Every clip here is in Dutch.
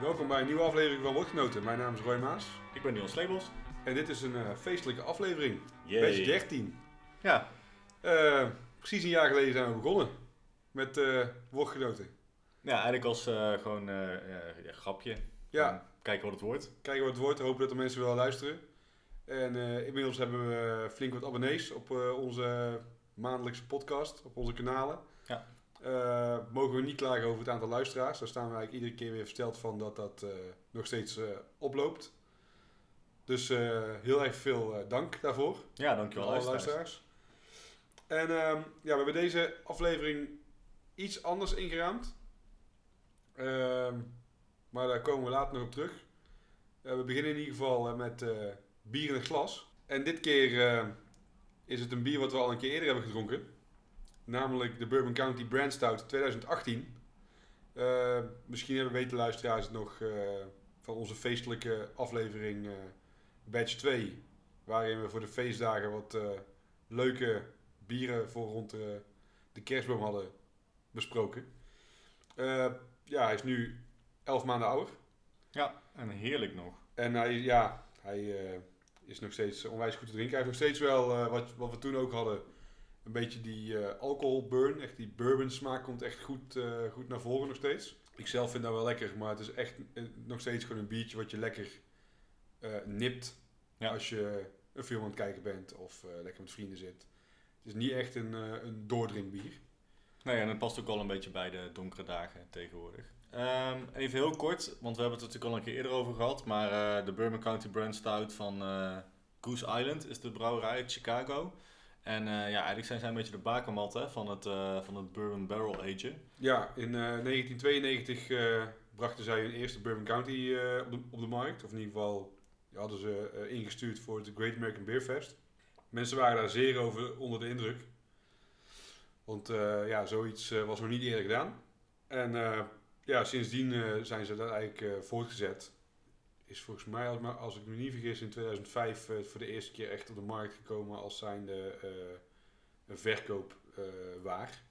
Welkom bij een nieuwe aflevering van Woordgenoten. Mijn naam is Roy Maas Ik ben Niels Lebels. en dit is een eh, feestelijke aflevering. Yay. Beetje 13. Ja, Eh, precies een jaar geleden zijn we begonnen met eh Woordgenoten. ja eigenlijk als eh, gewoon ja, grapje. Ja, Gewoon kijken wat het wordt. kijken wat het wordt, hopen dat de mensen willen luisteren. En inmiddels hebben we flink wat abonnees op onze maandelijkse podcast, op onze kanalen. Eh, mogen we niet klagen over het aantal luisteraars. Daar staan we eigenlijk iedere keer weer versteld van dat dat eh, nog steeds eh, oploopt. Dus heel erg veel dank daarvoor. Ja, dankjewel alle luisteraars. En ehm, ja, we hebben deze aflevering iets anders ingeraamd. Ehm, maar daar komen we later nog op terug. We beginnen in ieder geval met bier in een glas. En dit keer is het een bier wat we al een keer eerder hebben gedronken. Namelijk de Bourbon County Brand Stout 2018. Eh, misschien hebben weten luisteraars het nog eh, van onze feestelijke aflevering eh, Batch 2. Waarin we voor de feestdagen wat leuke bieren voor rond de, de kerstboom hadden besproken. Ja, hij is nu 11 maanden ouder. Ja, en heerlijk nog. En hij, ja, hij is nog steeds onwijs goed te drinken. Hij heeft nog steeds wel, wat, wat we toen ook hadden, een beetje die eh alcohol burn. Echt die bourbon smaak komt echt goed, eh, goed naar voren nog steeds. Ik zelf vind dat wel lekker, maar het is echt eh, nog steeds gewoon een biertje wat je lekker nipt. Ja. Als je een film aan het kijken bent of lekker met vrienden zit. Het is niet echt een, een doordrinkbier. Nee, en het past ook wel een beetje bij de donkere dagen tegenwoordig. Ehm, even heel kort, want we hebben het er natuurlijk al een keer eerder over gehad. Maar de Bourbon County Brand Stout van Goose Island is de brouwerij uit Chicago. En eh, ja, eigenlijk zijn zij een beetje de bakermat hè, van, het, eh, van het Bourbon Barrel Agen. Ja, in eh, 1992 eh, brachten zij hun eerste Bourbon County op, de, op de markt. Of in ieder geval hadden ze ingestuurd voor het Great American Beer Fest. Mensen waren daar zeer over onder de indruk. Want ja, zoiets was nog niet eerder gedaan. En ja, sindsdien zijn ze dat eigenlijk voortgezet. Is volgens mij, als, maar als ik me niet vergis, in 2005 eh, voor de eerste keer echt op de markt gekomen als zijnde eh een verkoopwaar.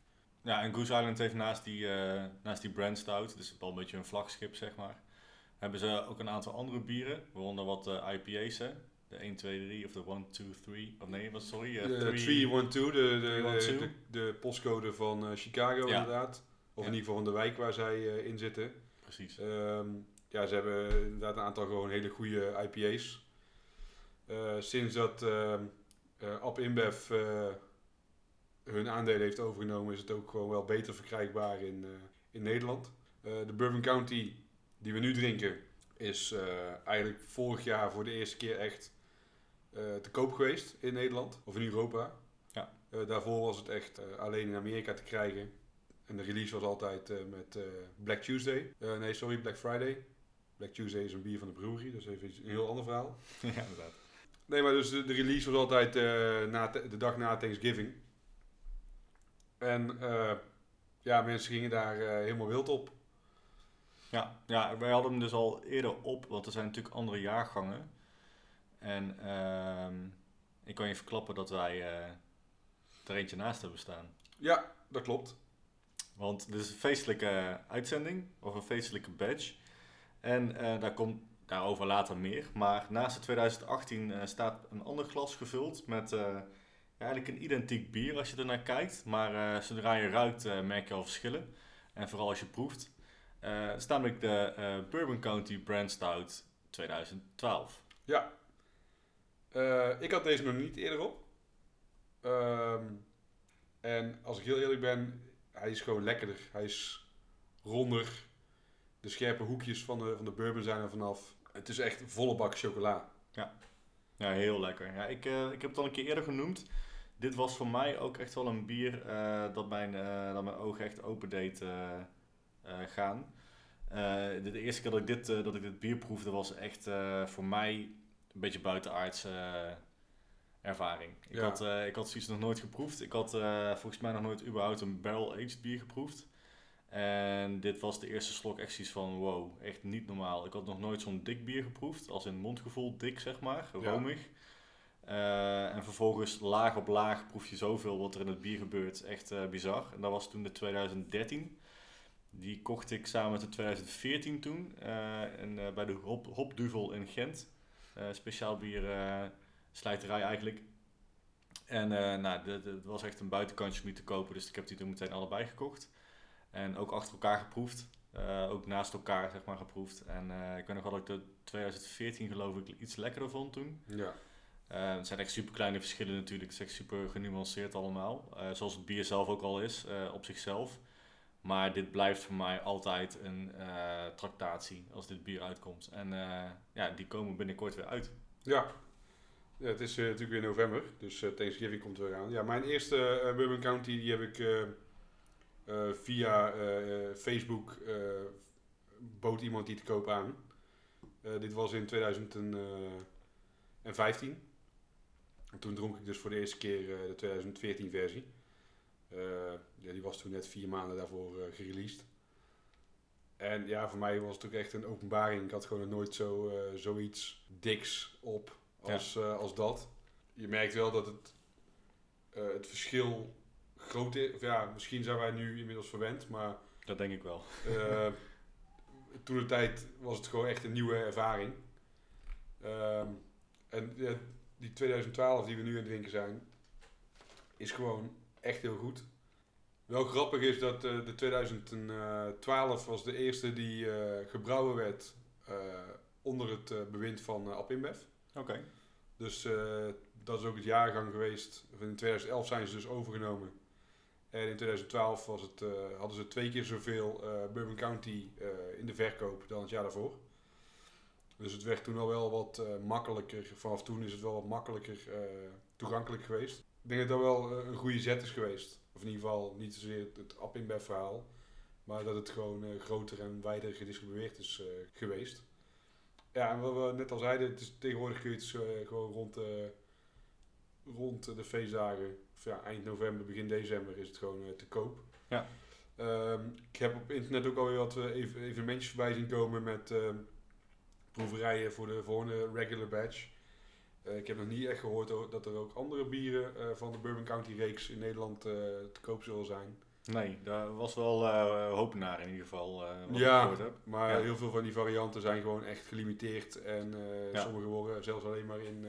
Ja, en Goose Island heeft naast die, eh, naast die brand stout, dus wel een beetje een vlaggenschip zeg maar, hebben ze ook een aantal andere bieren, waaronder wat eh, IPA's hè. De 1, 2, 3 of de 1, 2, 3, of nee, wat sorry, eh, De three- 312, de, de, de, 312. de, de postcode van eh, Chicago Ja. inderdaad. Of Ja. in ieder geval van de wijk waar zij eh, in zitten. Precies. Ehm, ja, ze hebben inderdaad een aantal gewoon hele goede IPA's. Eh, sinds dat eh, Ab InBev eh, hun aandelen heeft overgenomen, is het ook gewoon wel beter verkrijgbaar in, in Nederland. De Bourbon County die we nu drinken, is eigenlijk vorig jaar voor de eerste keer echt te koop geweest in Nederland of in Europa. Ja. Daarvoor was het echt alleen in Amerika te krijgen. En de release was altijd met Black Tuesday. Nee, sorry, Black Friday. Black Tuesday is een bier van de brewery, dus even iets- een heel ander verhaal. ja, inderdaad. Nee, maar dus de, de release was altijd eh, na de dag na Thanksgiving. En eh, ja, mensen gingen daar eh, helemaal wild op. Ja, ja, wij hadden hem dus al eerder op, want er zijn natuurlijk andere jaargangen. En ehm, ik kan je verklappen dat wij er eentje naast hebben staan. Ja, dat klopt. Want dit is een feestelijke uitzending, of een feestelijke badge. En eh, daar komt daarover later meer. Maar naast de 2018 eh, staat een ander glas gevuld met eh, eigenlijk een identiek bier als je ernaar kijkt. Maar zodra je ruikt merk je al verschillen. En vooral als je proeft. Het is namelijk de Bourbon County Brand Stout 2012. Ja. Ik had deze nog niet eerder op. Ehm, en als ik heel eerlijk ben, hij is gewoon lekkerder. Hij is ronder. De scherpe hoekjes van de, van de bourbon zijn er vanaf. Het is echt volle bak chocola. Ja, heel lekker. Ja, ik, eh, ik heb het al een keer eerder genoemd. Dit was voor mij ook echt wel een bier eh, dat, mijn, eh, dat mijn ogen echt open deed gaan. De, eerste keer dat ik dit, dat ik dit bier proefde was echt voor mij een beetje buitenaardse ervaring. Ik, Ja. had, ik had zoiets nog nooit geproefd. Ik had volgens mij nog nooit überhaupt een barrel-aged bier geproefd. En dit was de eerste slok echt zoiets van wow, echt niet normaal. Ik had nog nooit zo'n dik bier geproefd, als in mondgevoel dik zeg maar, Ja. romig. Eh, en vervolgens laag op laag proef je zoveel wat er in het bier gebeurt. Echt eh, bizar. En dat was toen de 2013. Die kocht ik samen met de 2014 toen. en, eh, bij de Hop, Hopduvel in Gent. Speciaal bier slijterij eigenlijk. En nou, het was echt een buitenkantje om die te kopen. Dus ik heb die toen meteen allebei gekocht. En ook achter elkaar geproefd. Eh, ook naast elkaar zeg maar geproefd. En eh, ik weet nog wel dat ik de 2014 geloof ik iets lekkerder vond toen. Ja. Eh, het zijn echt super kleine verschillen natuurlijk. Het is echt super genuanceerd allemaal. Zoals het bier zelf ook al is op zichzelf. Maar dit blijft voor mij altijd een tractatie als dit bier uitkomt. En ja, die komen binnenkort weer uit. Ja. Ja, het is natuurlijk weer november, dus Thanksgiving komt er weer aan. Ja, mijn eerste Bourbon County die heb ik via eh, eh, Facebook eh, bood iemand die te koop aan. Eh, dit was in 2015. En toen dronk ik dus voor de eerste keer eh, de 2014 versie. Eh, ja, die was toen net vier maanden daarvoor eh gereleased. En ja, voor mij was het ook echt een openbaring. Ik had gewoon nooit zo, eh, zoiets diks op als, eh, als dat. Je merkt wel dat het, eh, het verschil groot is. Of ja, misschien zijn wij nu inmiddels verwend, maar Dat denk ik wel. eh, toen de tijd was het gewoon echt een nieuwe ervaring. Ehm, en ja, die 2012 die we nu aan het drinken zijn, is gewoon echt heel goed. Wel grappig is dat eh, de 2012 was de eerste die eh, gebrouwen werd onder het bewind van uh. Oké. Dus dat is ook het jaargang geweest. In 2011 zijn ze dus overgenomen. En in 2012 was het, eh, hadden ze twee keer zoveel eh Bourbon County eh, in de verkoop dan het jaar daarvoor. Dus het werd toen al wel wat makkelijker. Vanaf toen is het wel wat makkelijker toegankelijk geweest. Ik denk dat dat wel een goede zet is geweest. Of in ieder geval niet zozeer het, het verhaal. Maar dat het gewoon groter en wijder gedistribueerd is geweest. Ja, en wat we net al zeiden, tegenwoordig kun je het gewoon rond, rond de feestdagen, ja, eind november, begin december is het gewoon eh, te koop. Ja. Ehm, ik heb op internet ook alweer wat eh, ev- evenementjes voorbij zien komen met ehm, proeverijen voor de volgende regular batch. Eh, ik heb nog niet echt gehoord dat er ook andere bieren van de Bourbon County reeks in Nederland te koop zullen zijn. Nee, daar was wel eh hoop naar in ieder geval. wat Ja. ik gehoord heb. Maar Ja. heel veel van die varianten zijn gewoon echt gelimiteerd. En Ja. sommige worden zelfs alleen maar in,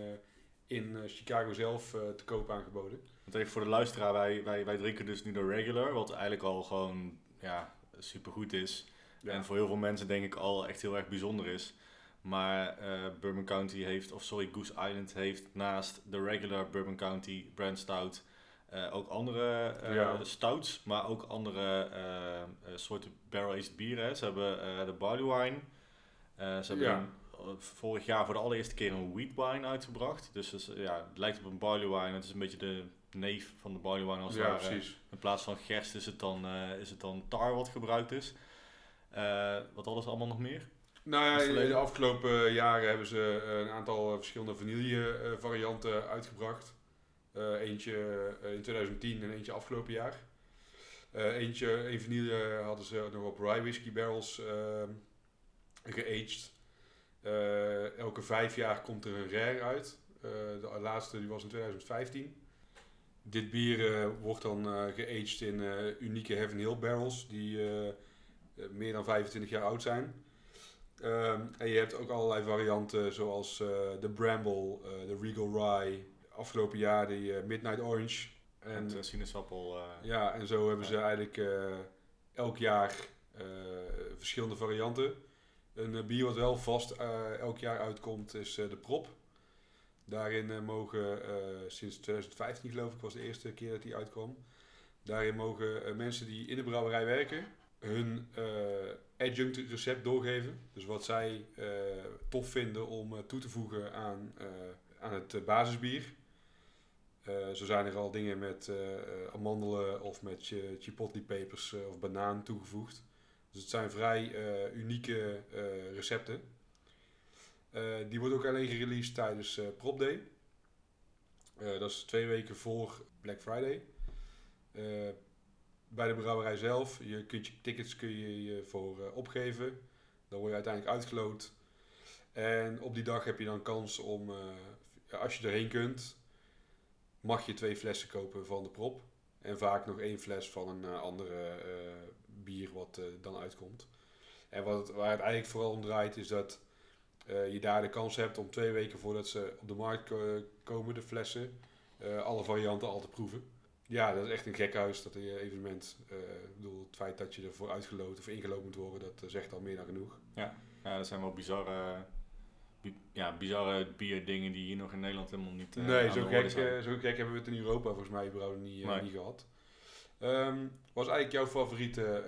in Chicago zelf te koop aangeboden. Want even voor de luisteraar, wij, wij, wij drinken dus nu de regular, wat eigenlijk al gewoon ja, supergoed is. Ja. En voor heel veel mensen denk ik al echt heel erg bijzonder is. Maar eh Bourbon County heeft, of sorry, Goose Island heeft naast de regular Bourbon County brand stout eh, ook andere Ja. stouts, maar ook andere soorten barrel-aged bieren. Ze hebben de barley wine. Ze hebben Ja. een- vorig jaar voor de allereerste keer een wheat wine uitgebracht. Dus is, ja, het lijkt op een barley wine. Het is een beetje de neef van de barley wine als ja, precies. In plaats van gerst is het dan, eh, is het dan tar wat gebruikt is. Eh, wat alles allemaal nog meer? Nou ja, de afgelopen jaren hebben ze een aantal eh, verschillende vanille varianten uitgebracht. Eentje in 2010 en eentje afgelopen jaar. Eh, eentje, een vanille hadden ze nog op rye whisky barrels ehm geaged. Elke vijf jaar komt er een rare uit. De laatste die was in 2015. Dit bier eh, wordt dan eh geaged in eh, unieke Heaven Hill barrels die meer dan 25 jaar oud zijn. Ehm, en je hebt ook allerlei varianten zoals de Bramble, de Regal Rye, afgelopen jaar die eh, Midnight Orange. En uh, sinaasappel. ja, en zo hebben ze eigenlijk elk jaar verschillende varianten. Een bier wat wel vast elk jaar uitkomt is de Prop. Daarin eh, mogen eh, sinds 2015 geloof ik was de eerste keer dat die uitkwam. Daarin mogen eh, mensen die in de brouwerij werken hun adjunct recept doorgeven. Dus wat zij tof vinden om toe te voegen aan, aan het basisbier. Zo zijn er al dingen met amandelen of met chi- chipotle pepers of banaan toegevoegd. Dus het zijn vrij unieke recepten. Eh, die wordt ook alleen gereleased tijdens eh Prop Day. Eh, dat is twee weken voor Black Friday. Bij de brouwerij zelf, je kunt je tickets kun je je voor opgeven. Dan word je uiteindelijk uitgeloot. En op die dag heb je dan kans om, als je erheen kunt, mag je twee flessen kopen van de prop. En vaak nog één fles van een andere bier wat eh, dan uitkomt. En wat waar het eigenlijk vooral om draait is dat eh, je daar de kans hebt om twee weken voordat ze op de markt ko- komen, de flessen, eh, alle varianten al te proeven. Ja, dat is echt een gekhuis, dat eh, evenement. Ik bedoel, het feit dat je ervoor uitgeloot of ingelood moet worden, dat zegt al meer dan genoeg. Ja, dat zijn wel bizarre, bi- ja, bizarre bierdingen die hier nog in Nederland helemaal niet nee, zo gek, zo gek hebben we het in Europa volgens mij überhaupt niet, Nee. niet gehad. Ehm, was eigenlijk jouw favoriete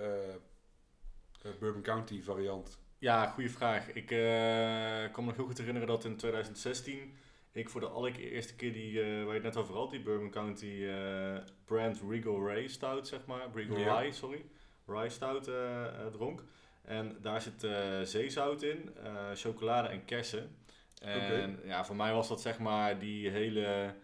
Bourbon County variant? Ja, goede vraag. Ik eh, kan me nog heel goed herinneren dat in 2016 ik voor de allereerste keer die, eh, waar je het net over had, die Bourbon County eh, brand Regal Rye Stout, zeg maar. Regal Ja. Rye, sorry. Rye Stout dronk. En daar zit zeezout in, chocolade en kersen. En ja, voor mij was dat zeg maar die hele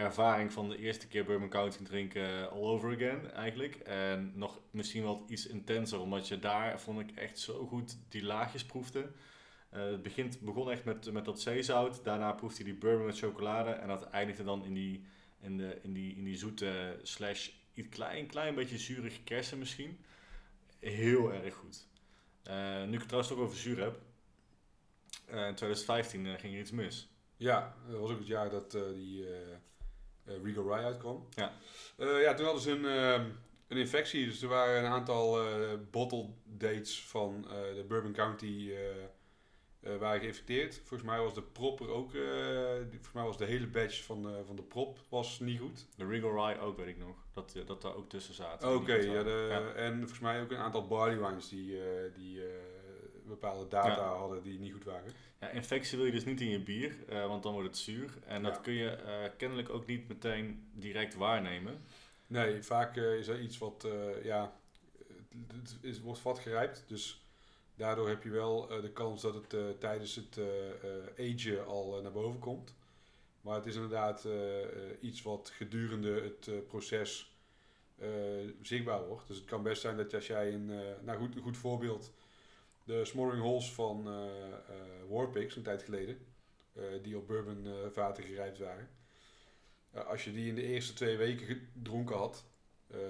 ervaring van de eerste keer Bourbon County drinken all over again eigenlijk. En nog misschien wel iets intenser, omdat je daar, vond ik echt zo goed die laagjes proefde. Eh, het begint, begon echt met, met dat zeezout, daarna proefde hij die bourbon met chocolade en dat eindigde dan in die, in de, in die, in die zoete slash iets klein, klein beetje zurige kersen misschien. Heel erg goed. Eh, nu ik het trouwens toch over zuur heb, eh, in 2015 eh, ging er iets mis. Ja, dat was ook het jaar dat die Regal Rye uitkwam. Ja. Eh, ja, toen hadden ze een, ehm, een infectie. Dus er waren een aantal eh, bottle dates van eh, de Bourbon County eh, eh, waren geïnfecteerd. Volgens mij was de prop er ook. eh, volgens mij was de hele batch van, eh, van de prop was niet goed. De Regal Rye ook, weet ik nog. Dat, eh, dat daar ook tussen zaten. Oké, ja, de- waren. en volgens mij ook een aantal barley wines die, eh, die eh, bepaalde data Ja. hadden die niet goed waren. Ja, infectie wil je dus niet in je bier, eh, want dan wordt het zuur. En dat Ja. kun je eh, kennelijk ook niet meteen direct waarnemen. Nee, vaak eh, is er iets wat, ja, het, is, wordt vatgerijpt. Dus daardoor heb je wel de kans dat het tijdens het agen al naar boven komt. Maar het is inderdaad iets wat gedurende het proces zichtbaar wordt. Dus het kan best zijn dat als jij een, nou goed, een goed voorbeeld, de Smothering Holes van eh Warpix een tijd geleden, eh, die op bourbon vaten gerijpt waren. Als je die in de eerste twee weken gedronken had,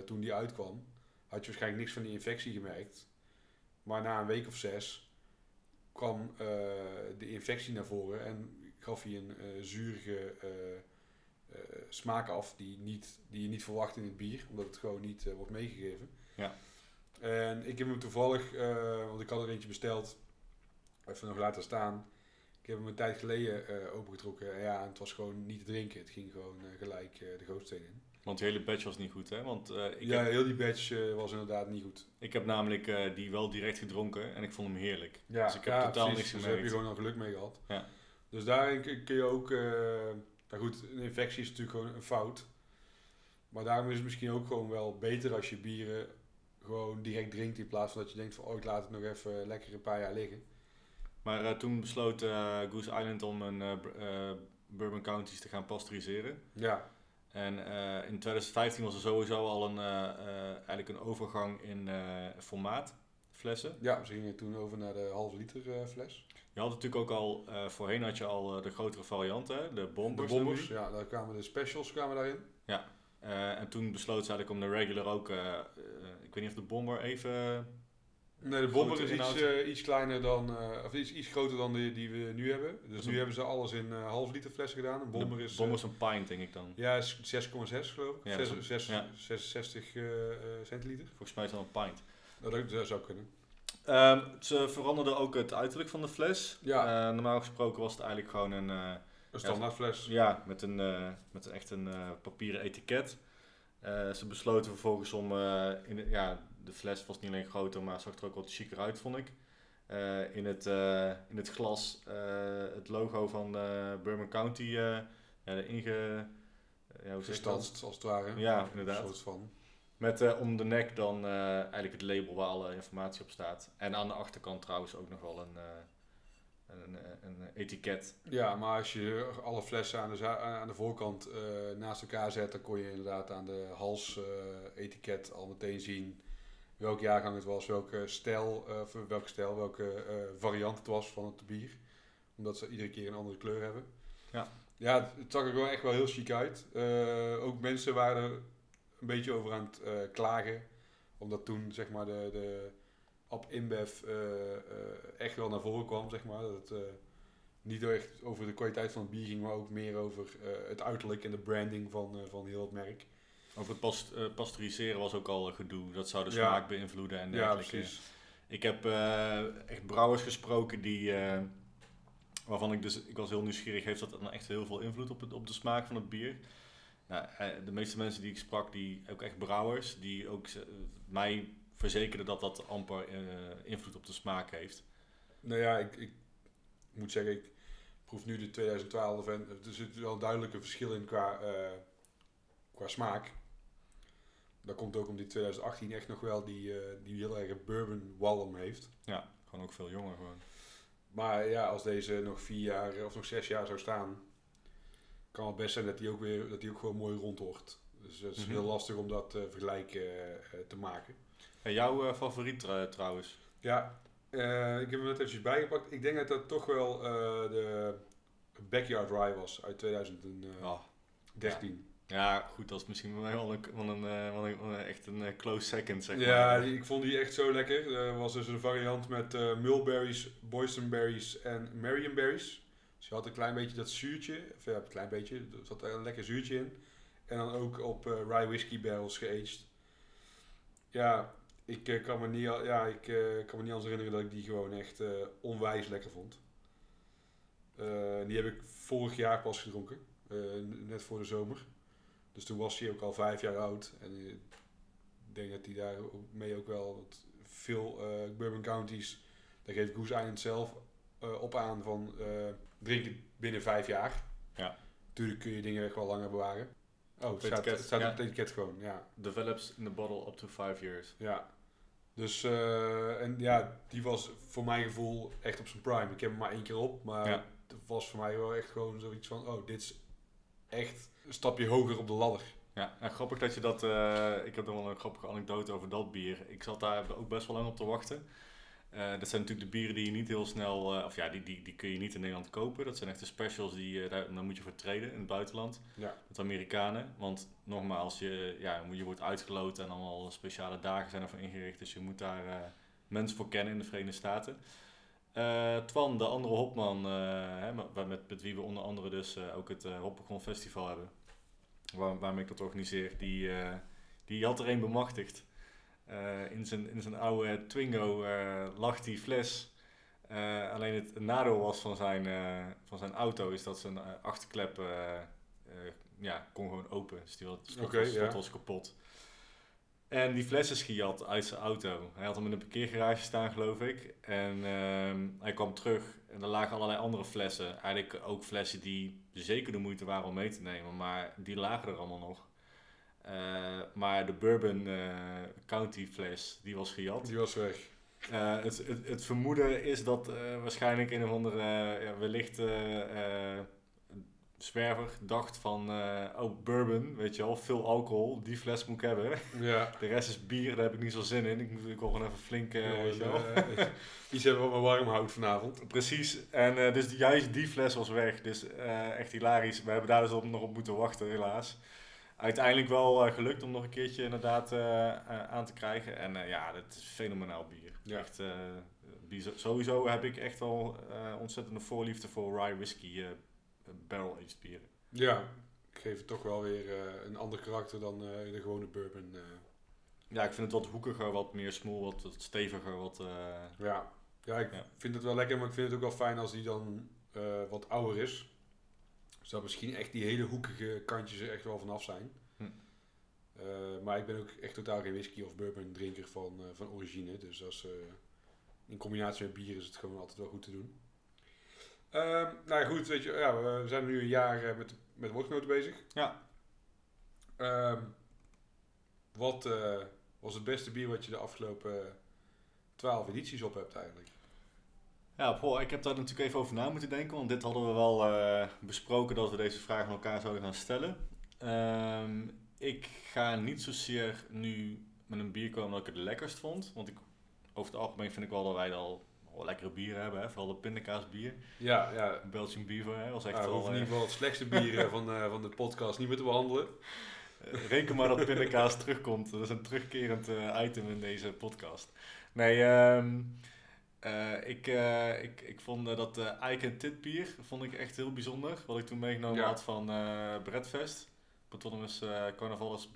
toen die uitkwam, had je waarschijnlijk niks van die infectie gemerkt. Maar na een week of zes kwam de infectie naar voren en gaf hij een zurige smaak af die, niet, die je niet verwacht in het bier, omdat het gewoon niet wordt meegegeven. Ja. En ik heb hem toevallig, eh, want ik had er eentje besteld, even nog laten staan. Ik heb hem een tijd geleden eh, opengetrokken. En ja, het was gewoon niet te drinken. Het ging gewoon eh, gelijk de gootsteen in. Want die hele batch was niet goed, hè? Want ik, ja, heb, heel die eh, was inderdaad niet goed. ik heb namelijk die wel direct gedronken en ik vond hem heerlijk. Ja, Dus ik heb totaal niks Dus daar heb gemerkt. je gewoon al geluk mee gehad. Ja. Dus daarin kun je ook... nou goed, een infectie is natuurlijk gewoon een fout. Maar daarom is het misschien ook gewoon wel beter als je bieren gewoon direct drinkt... in plaats van dat je denkt van... oh, ik laat het nog even lekker een paar jaar liggen. Maar eh, toen besloot eh, Goose Island om een eh, Bourbon Counties te gaan pasteuriseren. Ja, En in 2015 was er sowieso al een, eigenlijk een overgang in formaat, flessen. ja ze gingen toen over naar de halve liter fles. Je had natuurlijk ook al, voorheen had je al de grotere varianten, de De bombers. bombers, noemen ja, daar kwamen de specials kwamen daarin. die. Eh, en toen besloot ze eigenlijk om de regular ook, eh, eh, ik weet niet of de bomber even... Nee, de bomber is iets, iets kleiner dan, of iets, iets groter dan die, die we nu hebben. Dus nu hebben ze alles in eh half liter flessen gedaan. Een bomber de is, bomber is een pint, denk ik dan. ja, is 6,6 geloof ik. Ja, dat is Zes- een- zes- ja. 66 eh, eh, centiliter. Volgens mij is dat een pint. Nou, dat, dat zou kunnen. Ehm, ze veranderden ook het uiterlijk van de fles. Ja. Normaal gesproken was het eigenlijk gewoon een... Een standaard fles. Ja, met, een, eh, met echt een eh, papieren etiket. Eh, ze besloten vervolgens om, in de, ja, de fles was niet alleen groter, maar zag er ook wat chiquer uit, vond ik. In, het, in het glas het logo van Bourbon County ja, de inge... Ja, hoe? Gestanst, als het ware. Ja, Een inderdaad. soort van. Met om de nek dan eigenlijk het label waar alle informatie op staat. En aan de achterkant trouwens ook nog wel een, een, eh, een etiket. Ja, maar als je alle flessen aan de, aan de voorkant eh, naast elkaar zet, dan kon je inderdaad aan de hals eh, etiket al meteen zien welk jaargang het was, welke stijl, eh, of welke stijl, welke eh, variant het was van het bier. Omdat ze iedere keer een andere kleur hebben. Ja. Ja, het, zag er gewoon echt wel heel chic uit. Eh, ook mensen waren er een beetje over aan het eh, klagen Omdat toen zeg maar de, de Ab InBev eh, eh, echt wel naar voren kwam, zeg maar. Dat het eh, niet echt over de kwaliteit van het bier ging, maar ook meer over het uiterlijk en de branding van, van heel het merk. Over het past, pasteuriseren was ook al gedoe. Dat zou de Ja. smaak beïnvloeden en Ja, dergelijke. precies. Ik heb echt brouwers gesproken die, waarvan ik dus, ik was heel nieuwsgierig, heeft dat dan echt heel veel invloed op, het, op de smaak van het bier? Nou, de meeste mensen die ik sprak, die ook echt brouwers, die ook mij verzekerden dat dat amper eh, invloed op de smaak heeft. Nou ja, ik, ik moet zeggen, ik proef nu de 2012 en er zit wel een duidelijke verschil in qua, eh, qua smaak. Dat komt ook omdat die 2018 echt nog wel die, eh, die heel erg bourbon walm heeft. Ja, gewoon ook veel jonger gewoon. Maar ja, als deze nog vier jaar of nog zes jaar zou staan, kan het best zijn dat die ook weer dat die ook gewoon mooi rond wordt. Dus het is Mhm. heel lastig om dat eh vergelijk te maken. En jouw eh, favoriet trouwens? Ja, eh, ik heb hem net eventjes bijgepakt. Ik denk dat dat toch wel eh, de Backyard Rye was uit 2013. Oh, ja, goed, dat is misschien bij mij wel een, wel een, wel een, wel een- echt een close second, zeg Ja, maar. die- ik vond die echt zo lekker. Er was dus een variant met mulberries, boysenberries en marionberries. Dus je had een klein beetje dat zuurtje, of ja, een klein beetje, er zat er een lekker zuurtje in. En dan ook op eh, rye whisky barrels geaged. Ja, ik eh, kan me niet, al- ja, ik eh, kan me niet anders herinneren dat ik die gewoon echt eh, onwijs lekker vond. Die heb ik vorig jaar pas gedronken, net voor de zomer. Dus toen was hij ook al vijf jaar oud. En ik denk dat hij daar ook mee ook wel wat veel Bourbon Counties, daar geeft Goose Island zelf op aan van drinken binnen vijf jaar. Ja. Tuurlijk kun je dingen echt wel langer bewaren. Oh, het staat, het staat ja. op het etiket gewoon, ja. Develops in the bottle up to five years. ja. Dus, eh, en ja, die was voor mijn gevoel echt op zijn prime. Ik heb hem maar één keer op, maar Ja. het was voor mij wel echt gewoon zoiets van, oh, dit is echt een stapje hoger op de ladder. Ja, en grappig dat je dat... eh, ik heb nog wel een grappige anekdote over dat bier. Ik zat daar ook best wel lang op te wachten. Eh, dat zijn natuurlijk de bieren die je niet heel snel... eh, of ja, die, die, die kun je niet in Nederland kopen. Dat zijn echt de specials, die, eh, daar, daar moet je voor treden in het buitenland. Ja. Met Amerikanen. Want nogmaals, je, ja, je wordt uitgeloot en allemaal speciale dagen zijn ervoor ingericht. Dus je moet daar mensen voor kennen in de Verenigde Staten. Twan, de andere hopman, hè, met, met, met wie we onder andere dus ook het uh, Hoppegon Festival hebben, waar, waarmee ik dat organiseer, die, die had er een bemachtigd. Eh, in, zijn, in zijn oude Twingo eh, lag die fles. Eh, alleen het nadeel was van zijn, van zijn auto is dat zijn achterklep ja, kon gewoon open. Dus die was, ja. kapot. En die fles is gejat uit zijn auto. Hij had hem in een parkeergarage staan, geloof ik. En ehm, hij kwam terug en er lagen allerlei andere flessen. Eigenlijk ook flessen die zeker de moeite waren om mee te nemen, maar die lagen er allemaal nog. Eh, maar de Bourbon eh, County fles, die was gejat. Die was weg. Eh, het, het, het vermoeden is dat eh, waarschijnlijk een of andere, ja, wellicht zwerver dacht van, oh bourbon, weet je wel, veel alcohol, die fles moet ik hebben. Ja. De rest is bier, daar heb ik niet zo zin in. Ik moet ik wil gewoon even flink, eh, iets hebben wat me warm houdt vanavond. Precies, en dus juist die fles was weg. Dus echt hilarisch. We hebben daar dus op, nog op moeten wachten, helaas. Uiteindelijk wel eh, gelukt om nog een keertje inderdaad eh, eh, aan te krijgen. En ja, dat is fenomenaal bier. Ja. Echt, bier- sowieso heb ik echt wel ontzettende voorliefde voor rye whisky, barrel-aged bieren. Ja, ik geef het toch wel weer een ander karakter dan de gewone bourbon. Ja, ik vind het wat hoekiger, wat meer smoel, wat, wat steviger, wat... ja. ja, ik Ja. vind het wel lekker, maar ik vind het ook wel fijn als die dan wat ouder is. Zodat misschien echt die hele hoekige kantjes er echt wel vanaf zijn. Hm. Eh, maar ik ben ook echt totaal geen whisky of bourbon drinker van, eh, van origine. Dus als, eh, in combinatie met bier is het gewoon altijd wel goed te doen. Ehm, nou ja, goed, weet je, ja, we zijn nu een jaar met, met wordgenoten bezig. Ja. Ehm, wat was het beste bier wat je de afgelopen twaalf edities op hebt eigenlijk? Ja, Paul, ik heb daar natuurlijk even over na moeten denken, want dit hadden we wel eh, besproken dat we deze vraag aan elkaar zouden gaan stellen. Ehm, ik ga niet zozeer nu met een bier komen dat ik het lekkerst vond, want ik, over het algemeen vind ik wel dat wij al, al lekkere bieren hebben, hè? vooral de pindakaasbier. Ja, ja. Belgian Beaver hè? was echt we wel... hoeven in eh, ieder geval het slechtste bier eh, van, van de podcast niet meer te behandelen. Eh, Reken maar dat pindakaas terugkomt. Dat is een terugkerend item in deze podcast. Nee, ehm, eh, ik, eh, ik, ik vond eh, dat uh, Eik en Titbier vond ik echt heel bijzonder. Wat ik toen meegenomen Ja. had van eh Bredfest. Eh Carnavalis.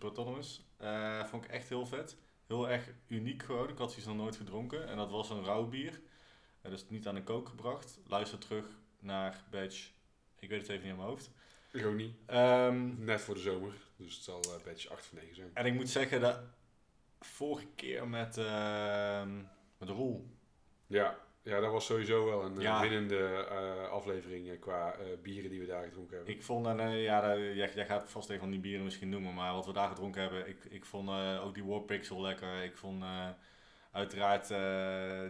Eh, vond ik echt heel vet. Heel erg uniek gewoon. Ik had zoiets nog nooit gedronken. En dat was een rauw bier. Dus niet aan de kook gebracht. Luister terug naar badge. Ik weet het even niet aan mijn hoofd. Ik ook niet. Ehm, Net voor de zomer. Dus het zal uh, badge 8 van 9 zijn. en ik moet zeggen dat vorige keer met, ehm met Roel. Ja, ja, dat was sowieso wel een Ja. winnende eh, aflevering eh, qua eh, bieren die we daar gedronken hebben. Ik vond, en, ja, jij, jij gaat vast een van die bieren misschien noemen, maar wat we daar gedronken hebben, ik, ik vond ook die Warpixel lekker. Ik vond uiteraard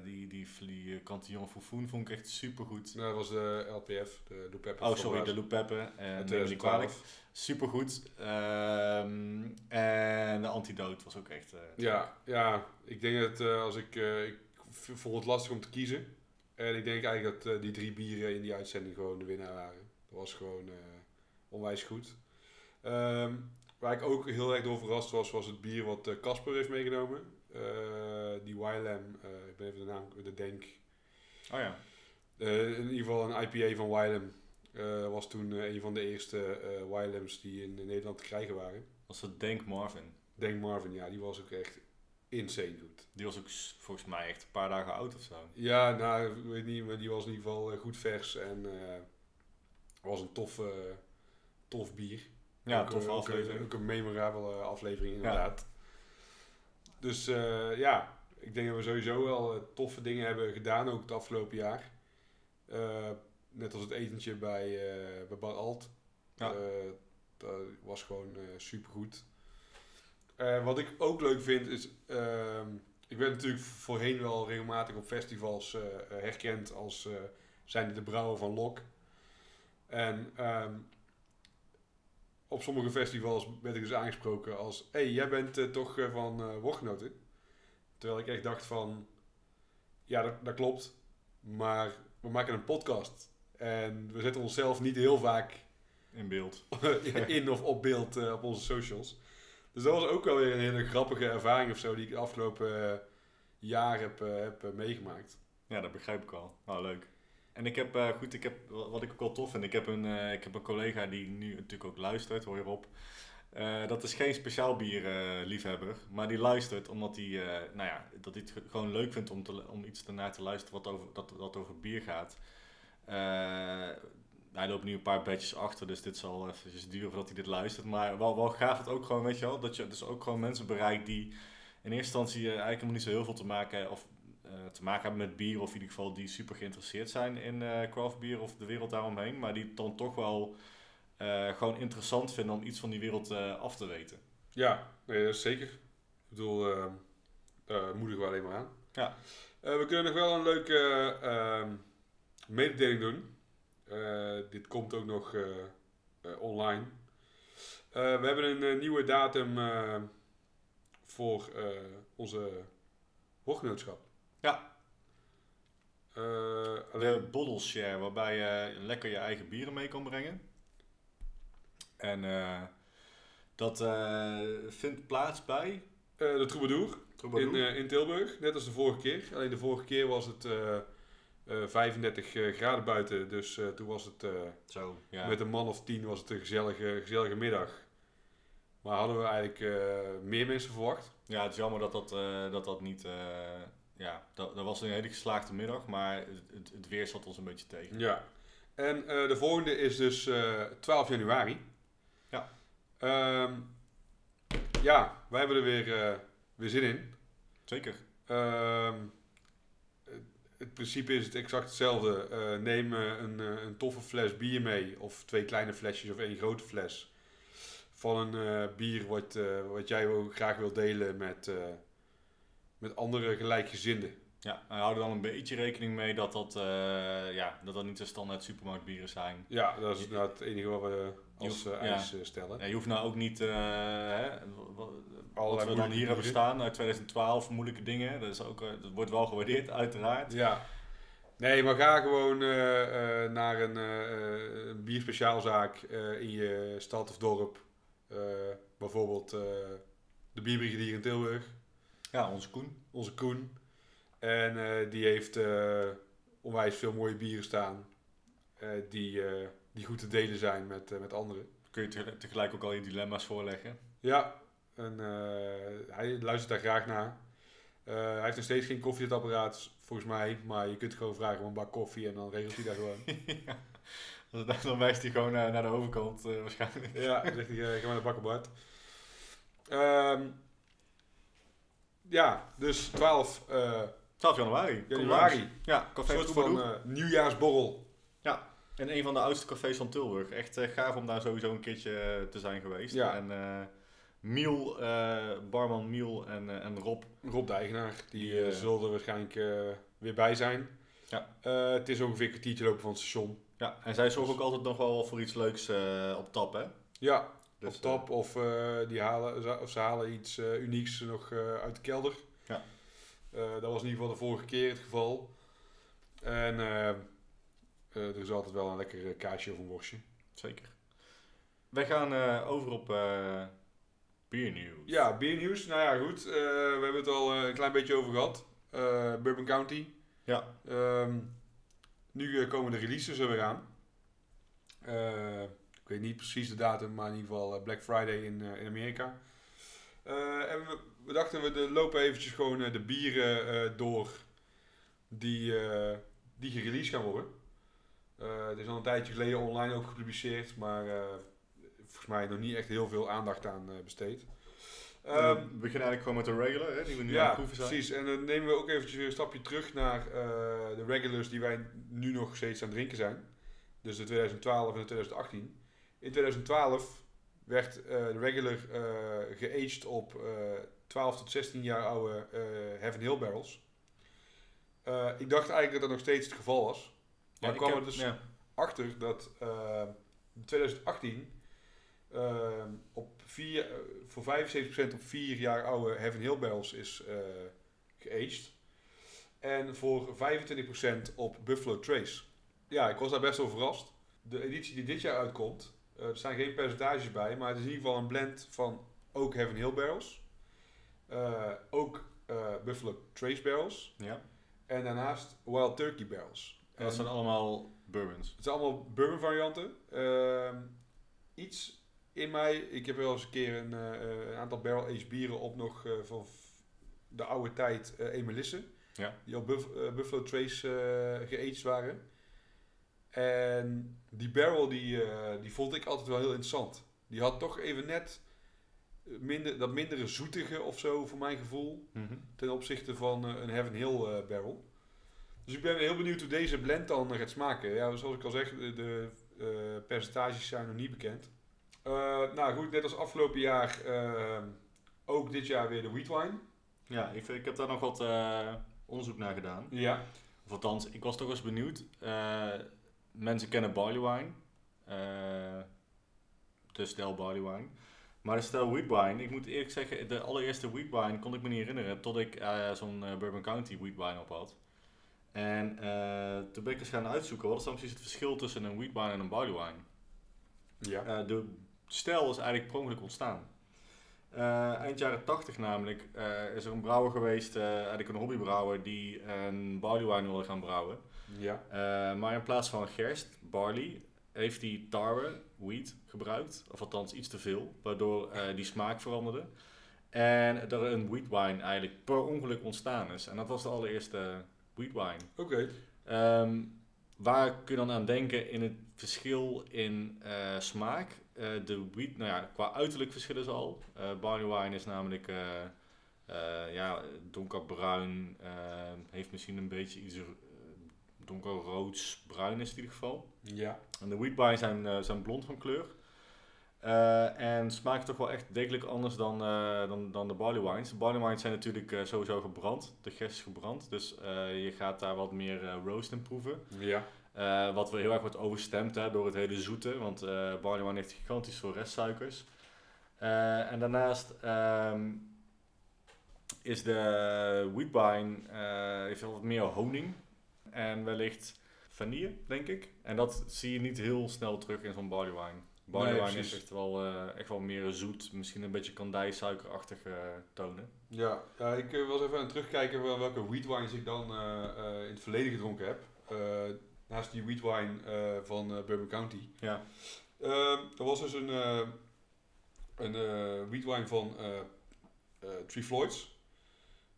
die, die, die Cantillon Foufoun vond ik echt super goed. Nou, dat was de LPF, de Lou Pepper. Oh, sorry, de neem me niet kwalijk. 2012. Super goed. en de Antidote was ook echt. Ja, ja, ik denk dat als ik, ik vond het lastig om te kiezen. En ik denk eigenlijk dat eh, die drie bieren in die uitzending gewoon de winnaar waren. Dat was gewoon eh, onwijs goed. Ehm, waar ik ook heel erg door verrast was, was het bier wat eh, Casper heeft meegenomen. Die Wylam, ik ben even de naam, de Denk. Oh ja. In ieder geval een IPA van Wylam. Was toen een van de eerste Wylams die in Nederland te krijgen waren. Was het Denk Marvin. Denk Marvin, ja, die was ook echt insane goed. Die was ook volgens mij echt een paar dagen oud of zo. Ja, nou, ik weet niet, maar die was in ieder geval eh, goed vers en eh was een tof, tof bier. Ja, ook, toffe eh, ook, aflevering. Ook een memorabele aflevering, inderdaad. Dus ja, ik denk dat we sowieso wel toffe dingen hebben gedaan, ook het afgelopen jaar. Net als het etentje bij, bij Bar Alt. Ja. Dat was gewoon super goed. wat ik ook leuk vind is, ehm, ik ben natuurlijk voorheen wel regelmatig op festivals eh, eh, herkend als eh zijnde de brouwer van Lok. En ehm, op sommige festivals werd ik dus aangesproken als: hé, hey, jij bent eh, toch eh, van eh Woordgenoten? Terwijl ik echt dacht van: ja, dat, dat klopt, maar we maken een podcast. En we zetten onszelf niet heel vaak In beeld. in of op beeld eh, op onze socials. Dus dat was ook wel weer een hele grappige ervaring of zo die ik de afgelopen eh, jaar heb, eh, heb eh, meegemaakt. Ja, dat begrijp ik al. Nou, leuk. En ik heb, goed, ik heb, wa- wat ik ook wel tof vind, ik heb een, ik heb een collega die nu natuurlijk ook luistert, hoor je. Eh, dat is geen speciaal bier eh, liefhebber, maar die luistert omdat hij, nou ja, dat hij het ge- gewoon leuk vindt om, te, om iets ernaar te luisteren wat over, dat, dat over bier gaat. Hij loopt nu een paar badges achter, dus dit zal even duren voordat hij dit luistert. Maar wel, wel gaaf het ook gewoon, weet je wel, dat je dus ook gewoon mensen bereikt die in eerste instantie eh, eigenlijk helemaal niet zo heel veel te maken of eh, te maken hebben met bier, of in ieder geval die super geïnteresseerd zijn in eh craft bier of de wereld daaromheen, maar die het dan toch wel gewoon interessant vinden om iets van die wereld af te weten. Ja, nee, zeker. Ik bedoel, eh daar moedigen we alleen maar aan. Ja. We kunnen nog wel een leuke eh, mededeling doen. Eh, dit komt ook nog eh, eh, online. Eh, we hebben een nieuwe datum eh, voor eh, onze woordgenootschap. Ja. Eh, De alleen, bottle share, waarbij je lekker je eigen bieren mee kan brengen. En eh, dat eh, vindt plaats bij eh, de Troubadour. Troubadour. In, eh, in Tilburg, net als de vorige keer. Alleen de vorige keer was het eh, eh, 35 eh, graden buiten. Dus eh, toen was het Zo, ja. met een man of tien was het een gezellige, gezellige middag. Maar hadden we eigenlijk meer mensen verwacht. Ja, het is jammer dat dat, dat, dat niet... ja, dat, dat was een hele geslaagde middag, maar het, het, het weer zat ons een beetje tegen. Ja. En de volgende is dus eh 12 januari. Ja. Ehm, ja, wij hebben er weer, weer zin in. Zeker. Ehm, het- principe is het exact hetzelfde. Eh, neem eh, een, eh, een toffe fles bier mee, of twee kleine flesjes of één grote fles. Van een bier wat, wat jij graag wil delen met, met andere gelijkgezinden. Ja, en hou er dan een beetje rekening mee dat dat, ja, dat, dat niet de standaard supermarktbieren zijn. Ja, dat is nou het enige wat we als ja. eis stellen. Ja, je hoeft nou ook niet, hè, wat, we dan hier hebben staan uit 2012, moeilijke dingen. Dat, is ook, eh, dat wordt wel gewaardeerd, uiteraard. Ja. Nee, maar ga gewoon eh, eh, naar een, eh, eh, een bierspeciaalzaak eh, in je stad of dorp. Eh, bijvoorbeeld eh, de bierbrigadier in Tilburg, Ja, onze Koen. onze Koen. En eh, die heeft eh, onwijs veel mooie bieren staan. eh, die, eh, die goed te delen zijn met, eh, met anderen. Kun je tegelijk ook al je dilemma's voorleggen. Ja, en eh, hij luistert daar graag naar. Eh, hij heeft nog steeds geen koffiezetapparaat, volgens mij. Maar je kunt gewoon vragen om een bak koffie en dan regelt hij daar gewoon. ja. Dan wijst hij gewoon eh, naar de overkant waarschijnlijk. Ja, dan zegt hij, eh, ga maar naar de bakker Bart. Ehm, ja, dus 12 eh, 12 januari. Januari. Ja, Een Café soort van nieuwjaarsborrel. En een van de oudste cafés van Tilburg. Echt gaaf om daar sowieso een keertje te zijn geweest. Ja. En Miel, eh, barman Miel en, eh, en Rob. Rob de eigenaar, die eh, zullen er waarschijnlijk weer bij zijn. Ja. Het is ongeveer een kwartiertje lopen van het station. Ja, en zij zorgen ook altijd nog wel voor iets leuks op tap, hè? Ja, Dus, op tap of, die halen, ze- of ze halen iets unieks nog uit de kelder. Ja. Dat was in ieder geval de vorige keer het geval. En er is altijd wel een lekker kaasje of een worstje. Zeker. Wij gaan over op biernieuws. Ja, biernieuws. Nou ja, goed. eh, we hebben het al eh, een klein beetje over gehad. Eh, Bourbon County. Ja. Ehm, nu komen de releases er weer aan. Ik weet niet precies de datum, maar in ieder geval Black Friday in, in Amerika. En we, we dachten, we de- lopen eventjes gewoon de bieren door die, die gereleased gaan worden. Het is al een tijdje geleden online ook gepubliceerd, maar volgens mij nog niet echt heel veel aandacht aan eh, besteed. Eh, Ehm, we beginnen eigenlijk gewoon met de regular, hè, die we nu aan ja, het proeven zijn. precies. En dan nemen we ook eventjes weer een stapje terug naar eh, de regulars die wij nu nog steeds aan het drinken zijn. Dus de 2012 en de 2018. In 2012 werd eh, de regular eh geaged op eh 12 tot 16 jaar oude Heaven Hill barrels. Ik dacht eigenlijk dat dat nog steeds het geval was. Maar ik kwam er dus ja. achter dat in 2018 eh, op vier, eh, voor 75% op 4 jaar oude Heaven Hill barrels is eh geaged. En voor 25% op Buffalo Trace. Ja, ik was daar best wel verrast. De editie die dit jaar uitkomt, eh, er staan geen percentages bij, maar het is in ieder geval een blend van ook Heaven Hill barrels. ook Buffalo Trace barrels. ja. En daarnaast Wild Turkey barrels. En dat zijn allemaal bourbons. Het zijn allemaal bourbon varianten. Ehm, iets in mij, ik heb wel eens een keer een, eh, eh, een aantal barrel aged bieren op nog eh, van de oude tijd uh, Emelisse. Ja. Die op Buff- Buffalo Trace geaged waren. En die barrel die, die vond ik altijd wel heel interessant. Die had toch even net minder, dat mindere zoetige of zo voor mijn gevoel Mhm. ten opzichte van een Heaven Hill barrel. Dus ik ben heel benieuwd hoe deze blend dan gaat smaken. Ja, zoals ik al zeg, de, de percentages zijn nog niet bekend. Eh, nou goed, net als afgelopen jaar, eh, ook dit jaar weer de wheat wine. Ja, ik, ik heb daar nog wat eh, onderzoek naar gedaan. Ja. Of althans, ik was toch eens benieuwd. Mensen kennen barley wine. de stijl barley wine. Maar de stijl wheat wine, ik moet eerlijk zeggen, de allereerste wheat wine kon ik me niet herinneren tot ik zo'n eh, Bourbon County wheat wine op had. En toen ben ik eens gaan uitzoeken, wat is dan precies het verschil tussen een wheat wine en een barley wine? Ja. De stijl is eigenlijk per ongeluk ontstaan. Eh, eind jaren 80 namelijk eh, is er een brouwer geweest, eh, eigenlijk een hobbybrouwer, die een barley wine wilde gaan brouwen. Ja. Maar in plaats van gerst, barley, heeft hij tarwe, wheat, gebruikt. Of althans iets te veel, waardoor die smaak veranderde. En er een wheat wine eigenlijk per ongeluk ontstaan is. En dat was de allereerste wheat wine. Oké. Ehm, waar kun je dan aan denken in het verschil in smaak? Eh, de wheat, nou ja, qua uiterlijk verschillen ze al. Eh barley wine is namelijk eh, ja, donkerbruin, eh, heeft misschien een beetje iets eh, donkerroods, bruin is in ieder geval. Ja. En de wheat wine zijn, zijn blond van kleur. Eh, en smaakt toch wel echt degelijk anders dan, dan, dan de barley wines. De barley wines zijn natuurlijk sowieso gebrand. De gerst is gebrand. Dus je gaat daar wat meer roast in proeven. Ja. Eh, wat weer heel erg wordt overstemd hè, door het hele zoete. Want eh barley wine heeft gigantisch veel restsuikers. Eh, en daarnaast ehm, is de wheat wine heeft wat meer honing. En wellicht vanille, denk ik. En dat zie je niet heel snel terug in zo'n barley wine. Barley Nee, wine is echt wel, echt wel meer zoet, misschien een beetje kandijsuikerachtige tonen. Ja, ja ik was even aan het terugkijken wel welke wheat wines ik dan in het verleden gedronken heb. Naast die wheat wine eh, van eh, Bourbon County. Ja, Ehm, er was dus een, eh een wheat wine van Three Floyds.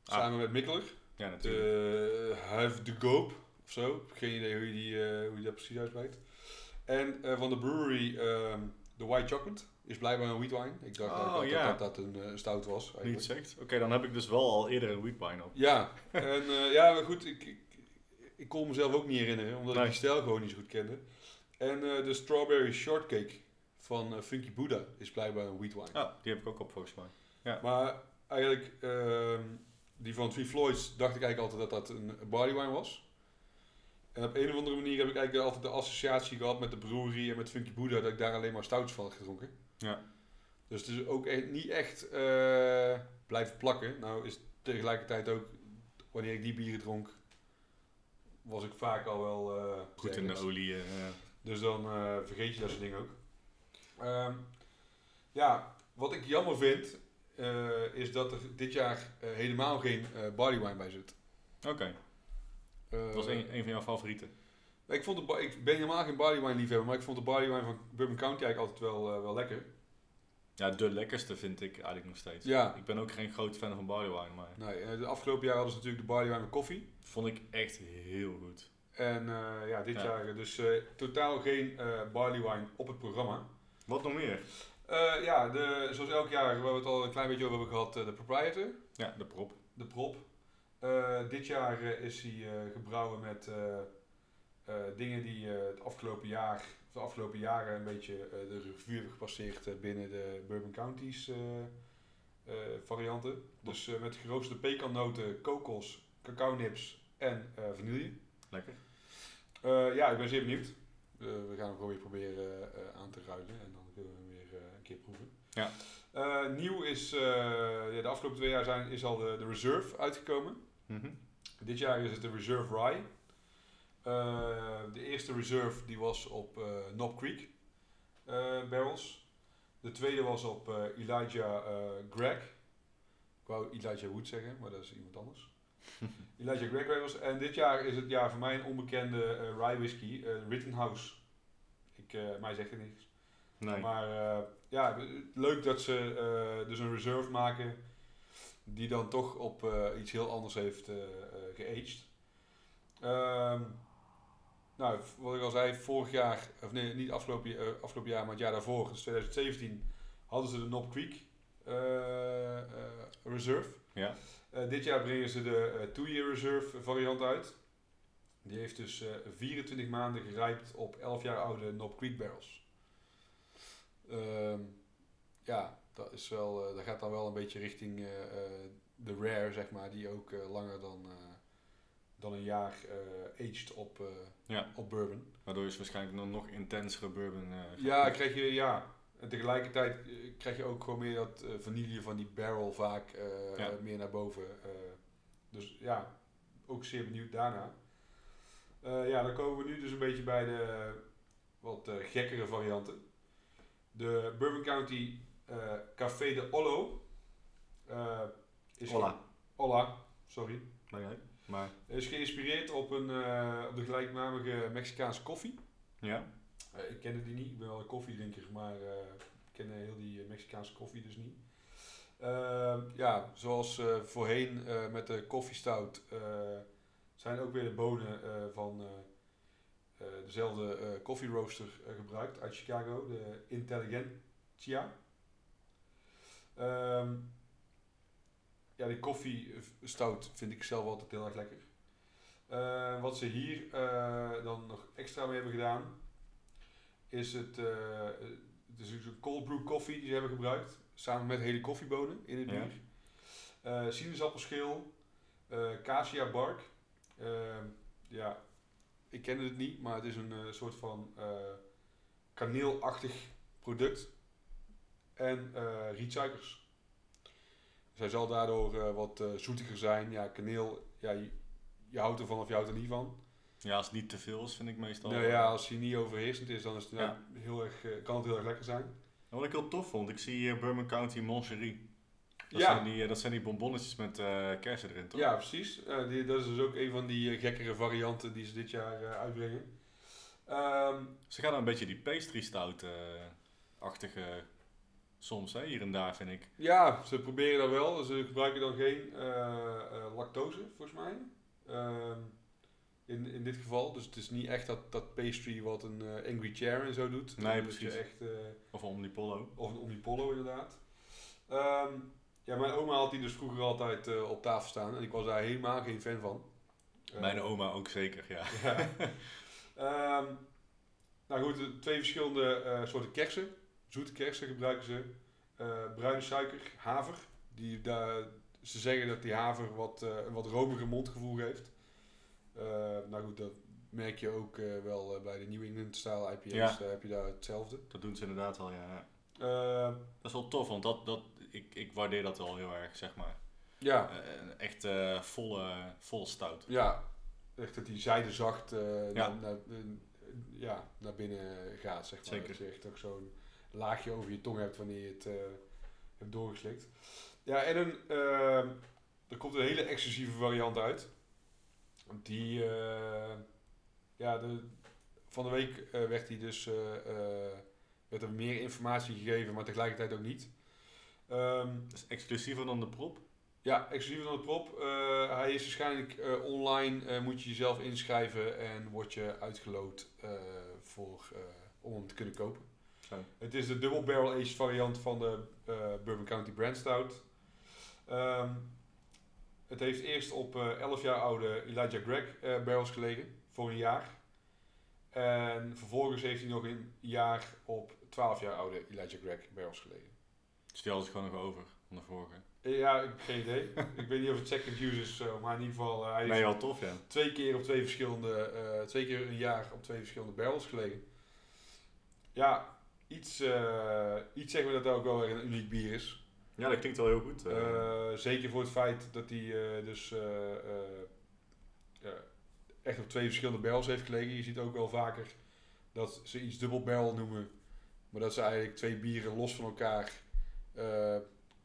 Ah. Samen met Mikkeler. ja natuurlijk. Huif de Goop of zo. Geen idee hoe je, die, hoe je dat precies uitspreekt. En van de brewery ehm de White Chocolate. Is blijkbaar een wheat wine. Ik dacht Oh, dat, dat, ja. dat dat een stout was. Eigenlijk. Niet zegt. Oké, dan heb ik dus wel al eerder een wheat wine op. Ja, en ja, maar goed, ik, ik, ik kon mezelf ook niet herinneren, omdat Nee. ik die stijl gewoon niet zo goed kende. En eh, de Strawberry Shortcake van eh, Funky Buddha is blijkbaar een wheat wine. Ja, die heb ik ook op volgens mij. Maar eigenlijk, ehm, die van Three Floyds dacht ik eigenlijk altijd dat dat een barley wine was. En op een of andere manier heb ik eigenlijk altijd de associatie gehad met de brewery en met Funky Buddha, dat ik daar alleen maar stouts van had gedronken. Ja. Dus het is ook echt niet echt eh, blijven plakken. Nou is tegelijkertijd ook, wanneer ik die bieren dronk, was ik vaak al wel eh, Goed in de olie. eh, Dus dan eh, vergeet je dat soort dingen ook. Ehm, ja, wat ik jammer vind, is dat er dit jaar helemaal geen eh barley wine bij zit. Oké, dat was een, een van jouw favorieten. ik, vond de, ik ben helemaal geen barley wine liefhebber, maar ik vond de barley wine van Bourbon County eigenlijk altijd wel, wel lekker. Ja, de lekkerste vind ik eigenlijk nog steeds. Ja. Ik ben ook geen groot fan van barley wine, maar Nee, eh, de afgelopen jaar hadden ze natuurlijk de barley wine met koffie. vond ik echt heel goed. En eh, ja, dit Ja. jaar dus eh, totaal geen eh, barley wine op het programma. Wat nog meer? Ja, de, zoals elk jaar, waar we het al een klein beetje over hebben gehad, eh, de proprietor. Ja, de prop. de prop. Dit jaar is hij gebrouwen met dingen die het afgelopen jaar, de afgelopen jaren een beetje eh, de revue hebben gepasseerd eh, binnen de Bourbon Counties eh, varianten. Dus met geroosterde pekannoten, kokos, cacao nips en vanille. Lekker. Ja, ik ben zeer benieuwd. We gaan hem gewoon weer proberen aan te ruilen en dan kunnen we hem weer een keer proeven. Ja. Nieuw is, ja, de afgelopen twee jaar zijn, is al de, de Reserve uitgekomen. Mhm. Dit jaar is het de Reserve Rye. Eh, de eerste Reserve die was op eh Knob Creek eh, barrels. De tweede was op Elijah Gregg. Ik wou Elijah Wood zeggen, maar dat is iemand anders. Elijah Gregg barrels. En dit jaar is het jaar voor mij een onbekende rye whisky, Rittenhouse. Ik, mij zegt het niks. Nee. Maar ja, leuk dat ze dus een reserve maken die dan toch op iets heel anders heeft geaged. Ehm, nou, wat ik al zei, vorig jaar, of nee, niet afgelopen, eh, afgelopen jaar, maar het jaar daarvoor, dus 2017, hadden ze de Knob Creek eh, eh, Reserve. Ja. Dit jaar brengen ze de two-year reserve variant uit. Die heeft dus eh 24 maanden gerijpt op 11 jaar oude Knob Creek barrels. Ehm, ja, dat, is wel, dat gaat dan wel een beetje richting de rare, zeg maar, die ook langer dan, dan een jaar eh aged op, eh, Ja. op bourbon. Waardoor je waarschijnlijk nog, nog intensere bourbon gaat Ja, krijg je, ja. En tegelijkertijd krijg je ook gewoon meer dat vanille van die barrel vaak Ja. meer naar boven. dus ja, ook zeer benieuwd daarna. Ja, dan komen we nu dus een beetje bij de wat gekkere varianten. De Bourbon County Café de Ollo. is. Hola, sorry. Nee, nee. Maar Is geïnspireerd op, een, eh, op de gelijknamige Mexicaanse koffie. ja, Eh, ik kende die niet. Ik ben wel een koffiedrinker, maar eh, ik ken heel die Mexicaanse koffie dus niet. Ehm, ja, zoals voorheen met de koffiestout zijn ook weer de bonen van dezelfde koffieroaster gebruikt uit Chicago, de Intelligentsia. Ja, die koffiestout vind ik zelf altijd heel erg lekker. Eh, wat ze hier eh, dan nog extra mee hebben gedaan, is het, eh, het is dus een cold brew koffie die ze hebben gebruikt, samen met hele koffiebonen in het Ja. bier. Eh sinaasappelschil, cassia bark. Ja, ik ken het niet, maar het is een soort van kaneelachtig product. En rietsuikers. Zij zal daardoor eh, wat eh, zoetiger zijn. Ja, kaneel, ja, je, je houdt ervan of je houdt er niet van. Ja, als het niet te veel is, vind ik meestal. Nou ja, als hij niet overheersend is, dan is het heel erg, eh, kan het heel erg lekker zijn. Wat ik heel tof vond, ik zie hier Bourbon County Moncherie. Dat, Ja. zijn die, eh, dat zijn die bonbonnetjes met eh, kersen erin, toch? Ja, precies. Eh, die, dat is dus ook een van die eh, gekkere varianten die ze dit jaar eh, uitbrengen. Ehm, Ze gaan dan een beetje die pastry stout-achtige soms, hè, hier en daar, vind ik. ja, ze proberen dat wel. Ze gebruiken dan geen eh, eh, lactose, volgens mij. Ehm, in, in dit geval. Dus het is niet echt dat, dat pastry wat een eh, Angry Chair en zo doet. Nee, precies. echt, Of Omnipollo. of een Omnipollo inderdaad. Ehm, ja, mijn oma had die dus vroeger altijd op tafel staan. En ik was daar helemaal geen fan van. Mijn oma ook zeker, ja. Ja. Ehm, nou goed, twee verschillende soorten kersen. Zoete kersen gebruiken ze. Eh, bruine suiker, haver. Die, daar, ze zeggen dat die haver wat, eh, een wat romiger mondgevoel geeft. Eh, nou goed, dat merk je ook wel bij de New England style IPA's. Ja. Heb je daar hetzelfde. Dat doen ze inderdaad wel, ja. Dat is wel tof, want dat, dat, ik, ik waardeer dat wel heel erg, zeg maar. ja, een echt volle, volle stout. ja, echt dat die zijde zacht Ja. naar, naar, ja, naar binnen gaat, zeg maar. Zeker. Dat echt ook zo'n laagje over je tong hebt wanneer je het eh, hebt doorgeslikt. Ja, en een, eh, er komt een hele exclusieve variant uit. Die, eh, ja, de, van de week werd die dus, werd er meer informatie gegeven, maar tegelijkertijd ook niet. Is exclusiever dan de prop. ja, exclusief dan de prop. Hij is waarschijnlijk online, moet je jezelf inschrijven en word je uitgeloot voor, om hem te kunnen kopen. Zo. Het is de double barrel aged variant van de eh, Bourbon County Brand Stout. Ehm, het heeft eerst op eh 11 jaar oude Elijah Gregg eh, barrels gelegen, voor een jaar. En vervolgens heeft hij nog een jaar op 12 jaar oude Elijah Gregg barrels gelegen. Dus die hadden ze gewoon nog over van de vorige. Ja, ik heb geen idee. ik weet niet of het second use is, maar in ieder geval, hij Nee, wel tof, ja. twee keer op twee verschillende, twee keer een jaar op twee verschillende barrels gelegen. Ja, iets, eh, iets zeggen we dat dat ook wel weer een uniek bier is. Ja, dat klinkt wel heel goed. eh. Eh, zeker voor het feit dat hij dus echt op twee verschillende barrels heeft gelegen. Je ziet ook wel vaker dat ze iets dubbel barrel noemen, maar dat ze eigenlijk twee bieren los van elkaar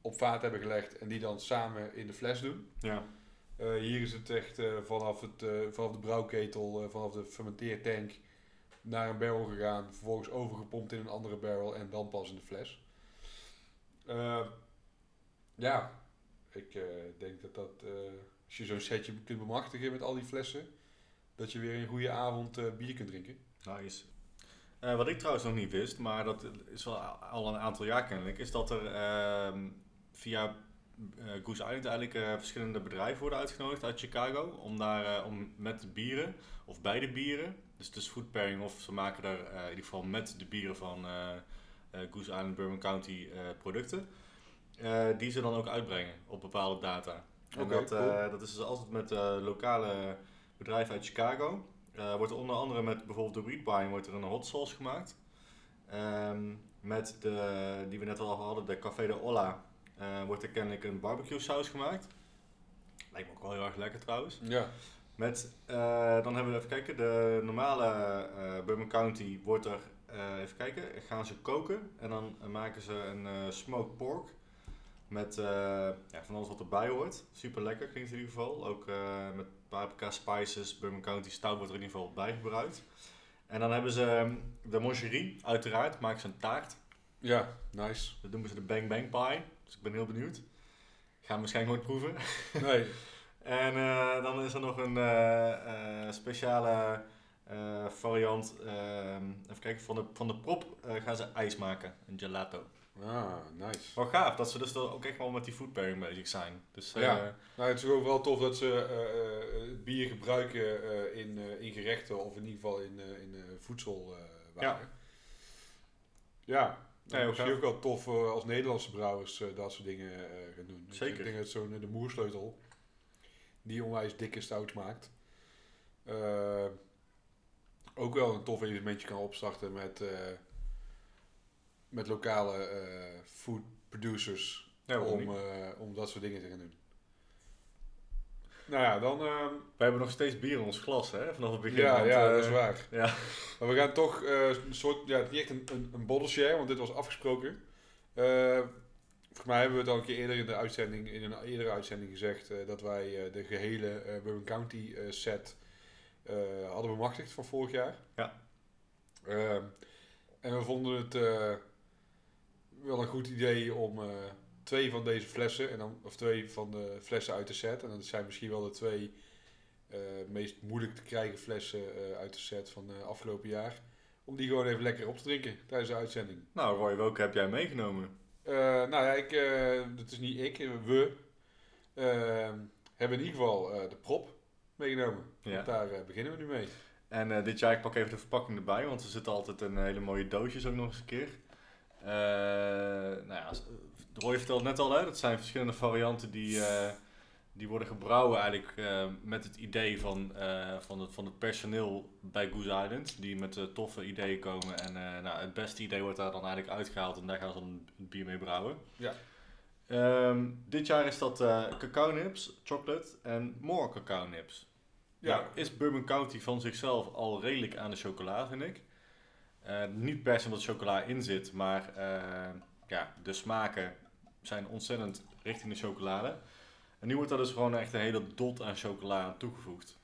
op vaat hebben gelegd en die dan samen in de fles doen. ja. Hier is het echt vanaf, het, vanaf de brouwketel, vanaf de fermenteertank naar een barrel gegaan. Vervolgens overgepompt in een andere barrel en dan pas in de fles. Eh, ja, ik eh, denk dat dat, eh, als je zo'n setje kunt bemachtigen met al die flessen, dat je weer een goede avond bier kunt drinken. Nice. Wat ik trouwens nog niet wist, maar dat is wel al een aantal jaar kennelijk, is dat er ehm, via Goose Island eigenlijk verschillende bedrijven worden uitgenodigd uit Chicago om daar om met bieren of bij de bieren, dus het is food pairing of ze maken daar eh, in ieder geval met de bieren van eh, eh, Goose Island Bourbon County eh, producten, eh, die ze dan ook uitbrengen op bepaalde data. En Oké, dat, cool. eh, dat is dus altijd met eh, lokale bedrijven uit Chicago. Eh, wordt er onder andere met bijvoorbeeld de Wheat Wine wordt er een hot sauce gemaakt. Ehm, met de, die we net al hadden, de Café de Olla, eh, wordt er kennelijk een barbecue saus gemaakt. Lijkt me ook wel heel erg lekker trouwens. Ja, Met, eh, dan hebben we even kijken, de normale Bourbon County wordt er, eh, even kijken, gaan ze koken. En dan maken ze een smoked pork. Met ja, van alles wat erbij hoort. Super lekker klinkt in ieder geval. Ook met paprika, spices, Bourbon County stout wordt er in ieder geval bij gebruikt. En dan hebben ze ehm, de moncherie, uiteraard, maken ze een taart. ja, nice. Dat noemen ze de Bang Bang Pie. Dus ik ben heel benieuwd. Gaan we waarschijnlijk nooit proeven. Nee, En eh, dan is er nog een eh, eh, speciale variant. ehm, even kijken, van de, van de prop gaan ze ijs maken. Een gelato. ah, nice. Wel gaaf dat ze dus ook echt wel met die food pairing bezig zijn. Dus Ja. Nou, het is ook wel tof dat ze bier gebruiken in, in gerechten of in ieder geval in, in voedselwaren. ja, Ja, ja heel misschien gaaf. ook wel tof als Nederlandse brouwers dat soort dingen gaan doen. Zeker. Ik denk dat zo'n de moersleutel, die onwijs dikke stout maakt, eh, ook wel een tof evenementje kan opstarten met, eh, met lokale eh, food producers ja, om, eh, om dat soort dingen te gaan doen. Nou ja, dan... ehm, We hebben nog steeds bier in ons glas, hè? Vanaf het begin. ja, want, ja, dat is waar. Ja. Maar we gaan toch eh, een soort... Ja, niet echt een, een, een bottle share, want dit was afgesproken. Volgens mij hebben we het al een keer eerder in de uitzending, in een eerdere uitzending gezegd, eh, dat wij eh, de gehele eh Bourbon County set hadden bemachtigd van vorig jaar. Ja. Ehm, en we vonden het wel een goed idee om twee van deze flessen, en dan, of twee van de flessen uit de set, en dat zijn misschien wel de twee meest moeilijk te krijgen flessen uit de set van eh, afgelopen jaar, om die gewoon even lekker op te drinken tijdens de uitzending. Nou, Roy, welke heb jij meegenomen? Eh, nou ja, ik, eh, dat is niet ik, we eh, hebben in ieder geval eh, de prop meegenomen. Ja. Daar beginnen we nu mee. En dit jaar, ik pak even de verpakking erbij, want er zitten altijd een hele mooie doosjes ook nog eens een keer. Nou ja, Roy vertelde net al, hè, dat zijn verschillende varianten die, die worden gebrouwen eigenlijk eh, met het idee van, eh, van, het, van het personeel bij Goose Island. Die met eh, toffe ideeën komen en nou, het beste idee wordt daar dan eigenlijk uitgehaald en daar gaan ze dan het bier mee brouwen. Ja. Ehm, dit jaar is dat cacao nips, chocolate en more cacao nips. Ja. Nou, is Bourbon County van zichzelf al redelijk aan de chocola, vind ik. Niet per se omdat chocola in zit, maar ja, de smaken zijn ontzettend richting de chocolade. En nu wordt er dus gewoon echt een hele dot aan chocola aan toegevoegd.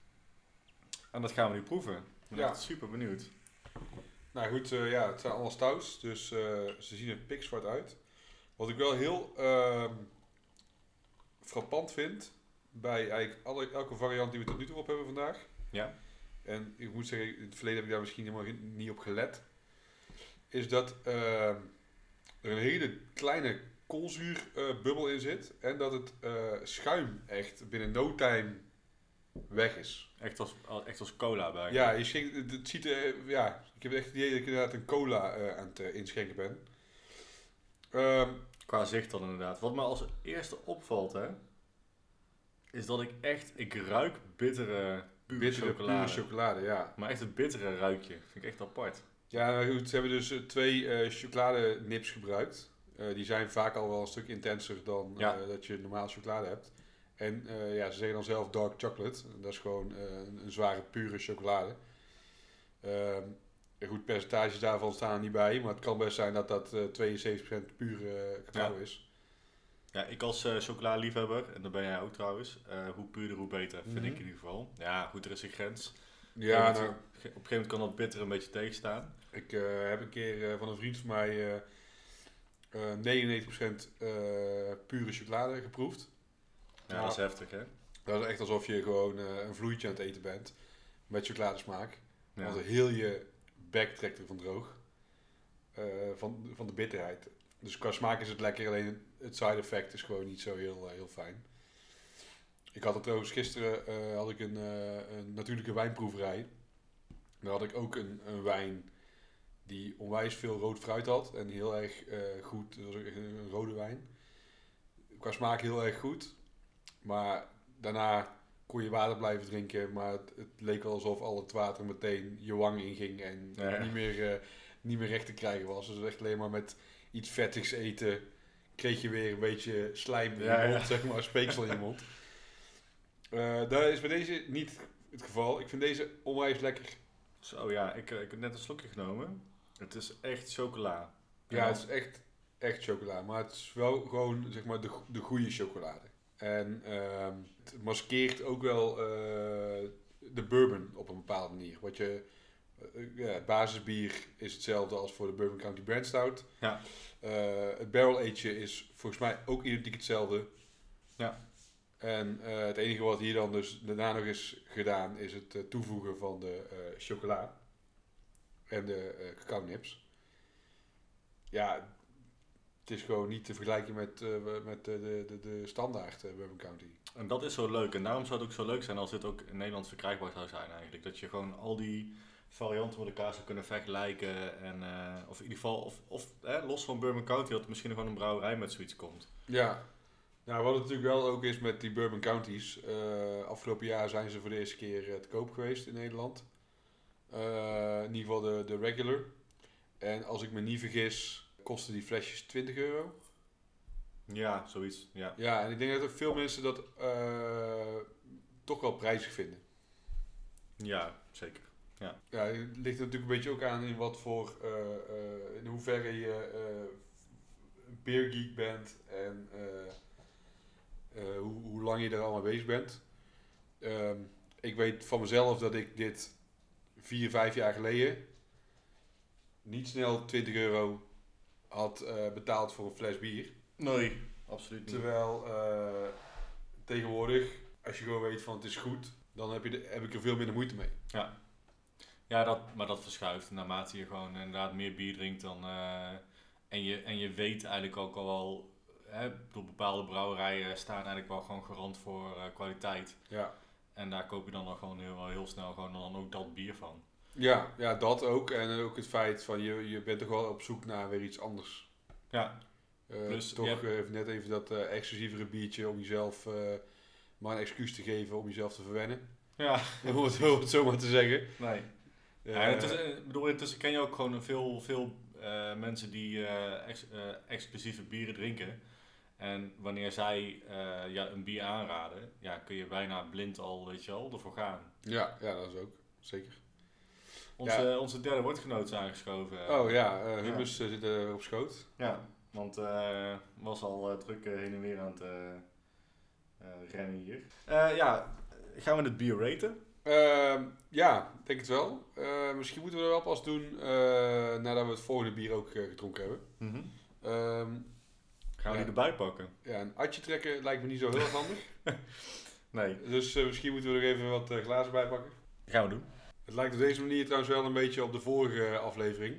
En dat gaan we nu proeven. Ik ben Ja. echt super benieuwd. Nou goed, eh, ja, het zijn allemaal stouts, dus eh, ze zien er pikzwart uit. Wat ik wel heel ehm, frappant vind bij eigenlijk alle, elke variant die we tot nu toe op hebben vandaag. Ja. En ik moet zeggen, in het verleden heb ik daar misschien helemaal niet op gelet. Is dat ehm, er een hele kleine koolzuurbubbel in zit. En dat het eh, schuim echt binnen no time weg is. Echt als, echt als cola bij. Ja, je schenkt, het, ziet er, ja, ik heb echt het idee dat ik inderdaad een cola eh, aan het eh, inschenken ben. Ehm, Qua zicht dan inderdaad. Wat me als eerste opvalt, hè, is dat ik echt, ik ruik bittere, pure bittere, chocolade. pure chocolade, ja. Maar echt het bittere ruikje. Vind ik echt apart. Ja, goed, ze hebben dus eh, twee eh chocoladenips gebruikt. Eh, die zijn vaak al wel een stuk intenser dan Ja. eh, dat je normaal chocolade hebt. En eh, ja, ze zeggen dan zelf dark chocolate. Dat is gewoon een, een zware, pure chocolade. Ehm, goed, percentages daarvan staan er niet bij. Maar het kan best zijn dat dat eh 72% pure cacao Ja. is. Ja, ik als eh chocoladeliefhebber, en dat ben jij ook trouwens, hoe puurder hoe beter, vind Mhm. ik in ieder geval. Ja, goed, er is een grens. Ja, Op een nou, gegeven moment- Op een gegeven moment kan dat bitter een beetje tegenstaan. Ik heb een keer van een vriend van mij eh 99% eh, pure chocolade geproefd. Ja, dat is heftig, hè? Dat is echt alsof je gewoon eh, een vloeitje aan het eten bent met chocoladesmaak. Ja. Want heel je bek trekt ervan droog. Van, van de bitterheid. Dus qua smaak is het lekker, alleen het side effect is gewoon niet zo heel, heel fijn. Ik had het trouwens gisteren had ik een, een natuurlijke wijnproeverij. Daar had ik ook een, een wijn die onwijs veel rood fruit had en heel erg eh, goed. Echt een, rode wijn. Qua smaak heel erg goed. Maar daarna kon je water blijven drinken, maar het, het leek wel alsof al het water meteen je wang inging en Ja, niet, meer, eh, niet meer recht te krijgen was. Dus echt alleen maar met iets vettigs eten kreeg je weer een beetje slijm in Ja, je ja. mond, zeg maar, speeksel in je mond. Eh dat is bij deze niet het geval. Ik vind deze onwijs lekker. Zo ja, ik, eh, ik heb net een slokje genomen. Het is echt chocola. Ja, het is echt, echt chocola, maar het is wel gewoon zeg maar de, de goede chocolade. En ehm, het maskeert ook wel eh, de bourbon op een bepaalde manier. Wat je, eh, ja, het basisbier is hetzelfde als voor de Bourbon County Brand Stout. Ja. Eh, het barrel age is volgens mij ook identiek hetzelfde. Ja. En het enige wat hier dan dus daarna nog is gedaan, is het toevoegen van de chocola en de eh cacao nips. Ja, het is gewoon niet te vergelijken met, eh, met de, de, de, standaard eh, Bourbon County. En dat is zo leuk. En daarom zou het ook zo leuk zijn als dit ook in Nederland verkrijgbaar zou zijn eigenlijk. Dat je gewoon al die varianten met elkaar zou kunnen vergelijken. En, of in ieder geval, of, of los van Bourbon County, dat er misschien gewoon een brouwerij met zoiets komt. Ja, nou, wat het natuurlijk wel ook is met die Bourbon Counties. afgelopen jaar zijn ze voor de eerste keer te koop geweest in Nederland. Eh, in ieder geval de, de regular. En als ik me niet vergis, kosten die flesjes 20 euro. Ja, zoiets. Ja. Ja, en ik denk dat ook veel mensen dat eh, toch wel prijzig vinden. Ja, zeker. Ja, het ligt er natuurlijk een beetje ook aan in wat voor, eh, in hoeverre je een beergeek bent en hoe, hoe lang je er al mee bezig bent. Ehm, ik weet van mezelf dat ik dit vier, vijf jaar geleden niet snel 20 euro had eh, betaald voor een fles bier. Nee, absoluut niet. Terwijl eh, tegenwoordig, als je gewoon weet van het is goed, dan heb, je de, heb ik er veel minder moeite mee. Ja, dat, maar dat verschuift naarmate je gewoon inderdaad meer bier drinkt dan... eh, en, je, en je weet eigenlijk ook al wel... Hè, door bepaalde brouwerijen staan eigenlijk wel gewoon garant voor kwaliteit. Ja. En daar koop je dan nog gewoon heel, heel snel gewoon dan ook dat bier van. Ja, ja, dat ook. En ook het feit van je, je bent toch wel op zoek naar weer iets anders. Ja, Plus, toch hebt- eh, net even dat eh, exclusievere biertje om jezelf eh, maar een excuus te geven om jezelf te verwennen. ja, om, het, om het zo maar te zeggen. nee. Ja, ik bedoel, intussen ken je ook gewoon veel, veel mensen die ex- exclusieve bieren drinken. En wanneer zij eh, ja, een bier aanraden, ja, kun je bijna blind al, weet je wel, ervoor gaan. ja, ja, dat is ook. Zeker. Onze, onze derde woordgenoot is aangeschoven. Oh ja, eh Humus eh, zit op schoot. Ja, want eh was al druk heen en weer aan het rennen hier. Ja, gaan we het bier raten? Ehm, ja, ik denk het wel. Misschien moeten we dat wel pas doen nadat we het volgende bier ook gedronken hebben. Ehm, Gaan we Ja. die erbij pakken? ja, een atje trekken lijkt me niet zo heel erg handig. Nee, Dus eh, misschien moeten we er even wat eh, glazen bij pakken. gaan we doen. Het lijkt op deze manier trouwens wel een beetje op de vorige aflevering.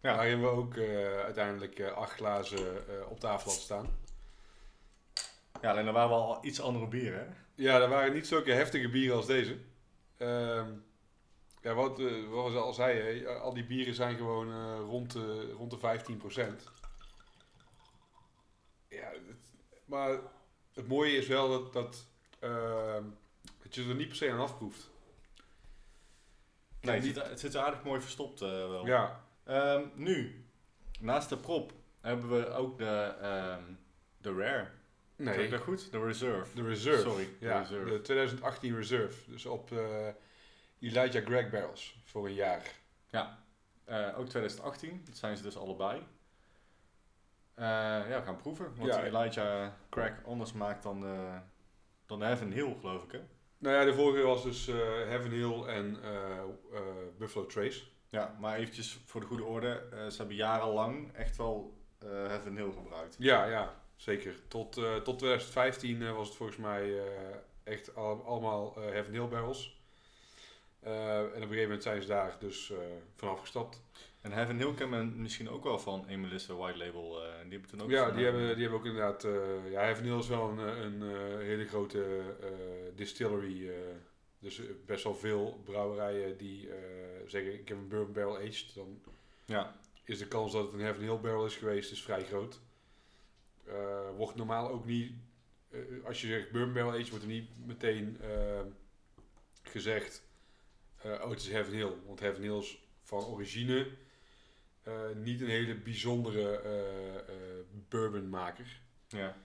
Ja. Waarin we ook eh, uiteindelijk eh, acht glazen eh, op tafel hadden staan. Ja, alleen dan waren we al iets andere bieren, hè? Ja, dat waren niet zulke heftige bieren als deze. Ehm, ja, wat, eh, wat we al zeiden, al die bieren zijn gewoon eh, rond, de, rond de 15%. Ja, het- maar het mooie is wel dat, dat, ehm, dat je er niet per se aan afproeft. Nee, het niet- zit, het zit aardig mooi verstopt eh, wel. Ja, Ehm, nu, naast de prop hebben we ook de, ehm, de rare. Zeg nee, ik dat goed? De reserve. de Reserve. Sorry, de ja, Reserve. de 2018 Reserve. Dus op eh, Elijah Greg barrels voor een jaar. Eh, ook 2018, dat zijn ze dus allebei. Eh, ja, we gaan proeven. Wat Ja. Elijah Crack anders maakt dan de, dan de Heaven Hill, geloof ik, hè? Nou ja, de vorige was dus eh, Heaven Hill en eh, eh, Buffalo Trace. Ja, maar eventjes voor de goede orde. eh, ze hebben jarenlang echt wel eh Heaven Hill gebruikt. Ja, ja, zeker. Tot, eh, tot 2015 eh, was het volgens mij eh, echt al- allemaal eh Heaven Hill barrels. Eh, en op een gegeven moment zijn ze daar dus eh vanaf gestapt. En Heaven Hill kent men misschien ook wel van Emelisse White Label. eh, die hebben toen ook ja, die hebben, die hebben ook inderdaad... eh, ja, Heaven Hill is wel een, een eh, hele grote distillery. dus best wel veel brouwerijen die zeggen... Ik heb een bourbon barrel aged. Dan Ja, is de kans dat het een Heaven Hill barrel is geweest is vrij groot. Wordt normaal ook niet, als je zegt bourbon barrel aged, wordt er niet meteen gezegd, oh het is Heaven Hill. Want Heaven Hill is van origine niet een hele bijzondere eh, eh, bourbonmaker. ja.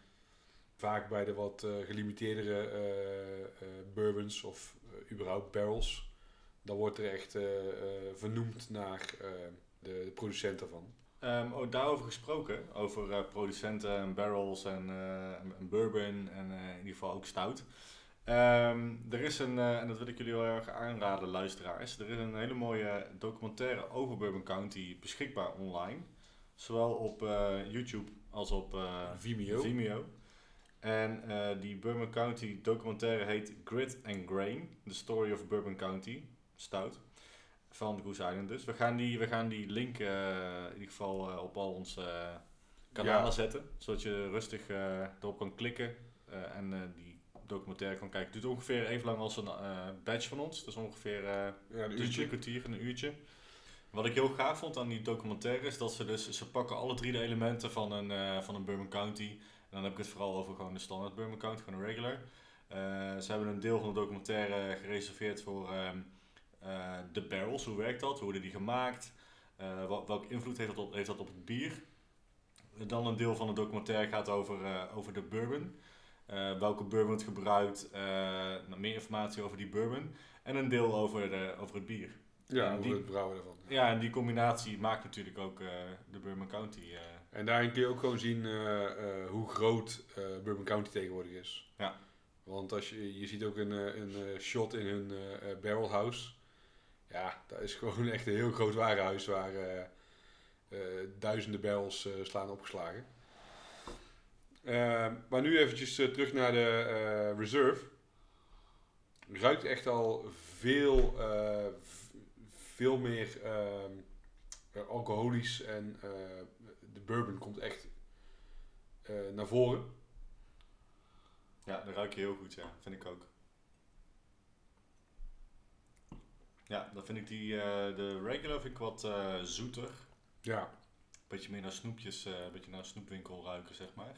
Vaak bij de wat eh, gelimiteerdere eh, eh, bourbons of eh, überhaupt barrels, dan wordt er echt eh, eh, vernoemd naar eh, de, de producent daarvan. Ehm, oh, daarover gesproken, over eh, producenten en barrels en, eh, bourbon en eh, in ieder geval ook stout. Ehm, er is een, eh, en dat wil ik jullie wel erg aanraden, luisteraars. Er is een hele mooie documentaire over Bourbon County beschikbaar online. Zowel op eh, YouTube als op eh, Vimeo. Vimeo. En die Bourbon County documentaire heet Grit and Grain: The Story of Bourbon County Stout. Van Goose Island dus. We gaan die, we gaan die link in ieder geval op al onze kanalen Ja. zetten. Zodat je rustig erop kan klikken en die documentaire kan kijken. Het duurt ongeveer even lang als een eh badge van ons. Dus ongeveer eh, Ja, een uurtje. kwartier en een uurtje. Wat ik heel gaaf vond aan die documentaire is dat ze dus, ze pakken alle drie de elementen van een, eh, van een Bourbon County. En dan heb ik het vooral over gewoon de standaard Bourbon County, gewoon een regular. Ze hebben een deel van de documentaire gereserveerd voor ehm, eh, de barrels. Hoe werkt dat? Hoe worden die gemaakt? Wel- welke invloed heeft dat, op, heeft dat op het bier? Dan een deel van de documentaire gaat over, over de bourbon. Eh, welke bourbon wordt gebruikt, eh, nog meer informatie over die bourbon en een deel over, de, over het bier. Ja, En over die- het brouwen ervan. Ja, en die combinatie maakt natuurlijk ook eh, de Bourbon County. En daarin kun je ook gewoon zien hoe groot Bourbon County tegenwoordig is. Ja. Want als je, je ziet ook een, een shot in hun barrel house. Ja, dat is gewoon echt een heel groot warenhuis waar duizenden barrels slaan opgeslagen. Eh, maar nu eventjes eh, terug naar de eh, reserve. Ruikt echt al veel, eh, veel meer ehm, eh, alcoholisch en de bourbon komt echt naar voren. ja, dat ruik je heel goed, ja. Vind ik ook. Ja, dan vind ik die, eh, de regular vind ik wat zoeter. Ja, Beetje meer naar snoepjes, een beetje naar snoepwinkel ruiken, zeg maar.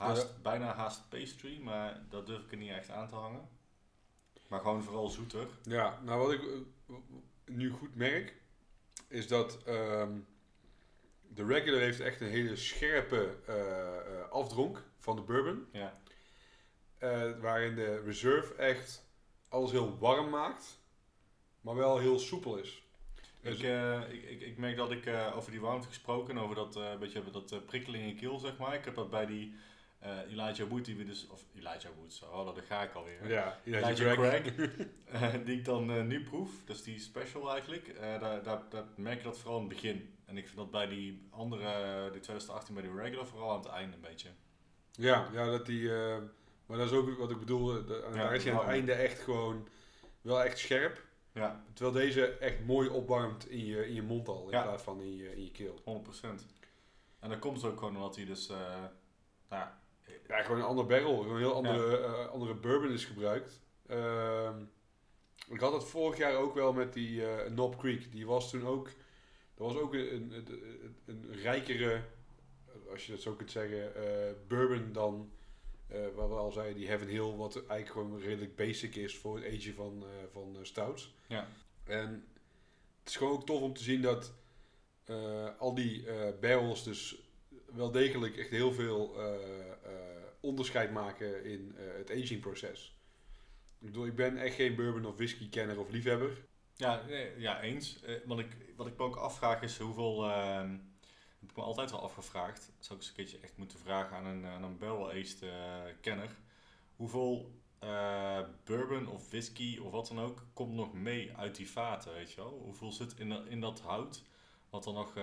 Haast, Bijna haast pastry, maar dat durf ik er niet echt aan te hangen. Maar gewoon vooral zoeter. ja nou wat ik eh, nu goed merk, is dat ehm, de regular heeft echt een hele scherpe eh, eh, afdronk van de bourbon. Ja, waarin de reserve echt alles heel warm maakt, maar wel heel soepel is. Dus- ik, ik, ik, ik merk dat ik over die warmte gesproken, over dat, eh beetje dat prikkeling in je keel, zeg maar. Ik heb dat bij die eh Elijah Wood, die we dus, of Elijah Wood, zo, oh, daar ga ik alweer. Ja, Elijah Elijah Craig. Craig, eh, die ik dan eh, nu proef, dus die special eigenlijk, daar, daar, daar merk je dat vooral in het begin. En ik vind dat bij die andere, die 2018 bij die regular, vooral aan het einde een beetje. Ja, ja, dat die. maar dat is ook wat ik bedoel. De, Ja, daar is hij aan het warm. einde echt gewoon wel echt scherp. Ja, Terwijl deze echt mooi opwarmt in je, in je mond al, in Ja. plaats van in je, in je keel. 100%. En dat komt ook gewoon omdat hij dus, nou, ja, Ja, gewoon een ander barrel, gewoon een heel andere, eh, andere bourbon is gebruikt. Ehm, ik had het vorig jaar ook wel met die eh Knob Creek. Die was toen ook, dat was ook een, een, een, een rijkere, als je dat zo kunt zeggen, eh, bourbon dan, wat we al zeiden, die Heaven Hill, wat eigenlijk gewoon redelijk basic is voor het agen van, van stouts. Ja. En het is gewoon ook tof om te zien dat al die barrels dus wel degelijk echt heel veel eh, eh, onderscheid maken in eh, het agingproces. Ik bedoel, ik ben echt geen bourbon of whisky kenner of liefhebber. Ja, ja eens. Wat, ik, wat ik me ook afvraag is hoeveel. ehm heb ik me altijd al afgevraagd. Zou ik eens een keertje echt moeten vragen aan een, aan een barrel-aged eh, kenner. Hoeveel bourbon of whisky of wat dan ook komt nog mee uit die vaten, weet je wel? Hoeveel zit in, in dat hout wat er nog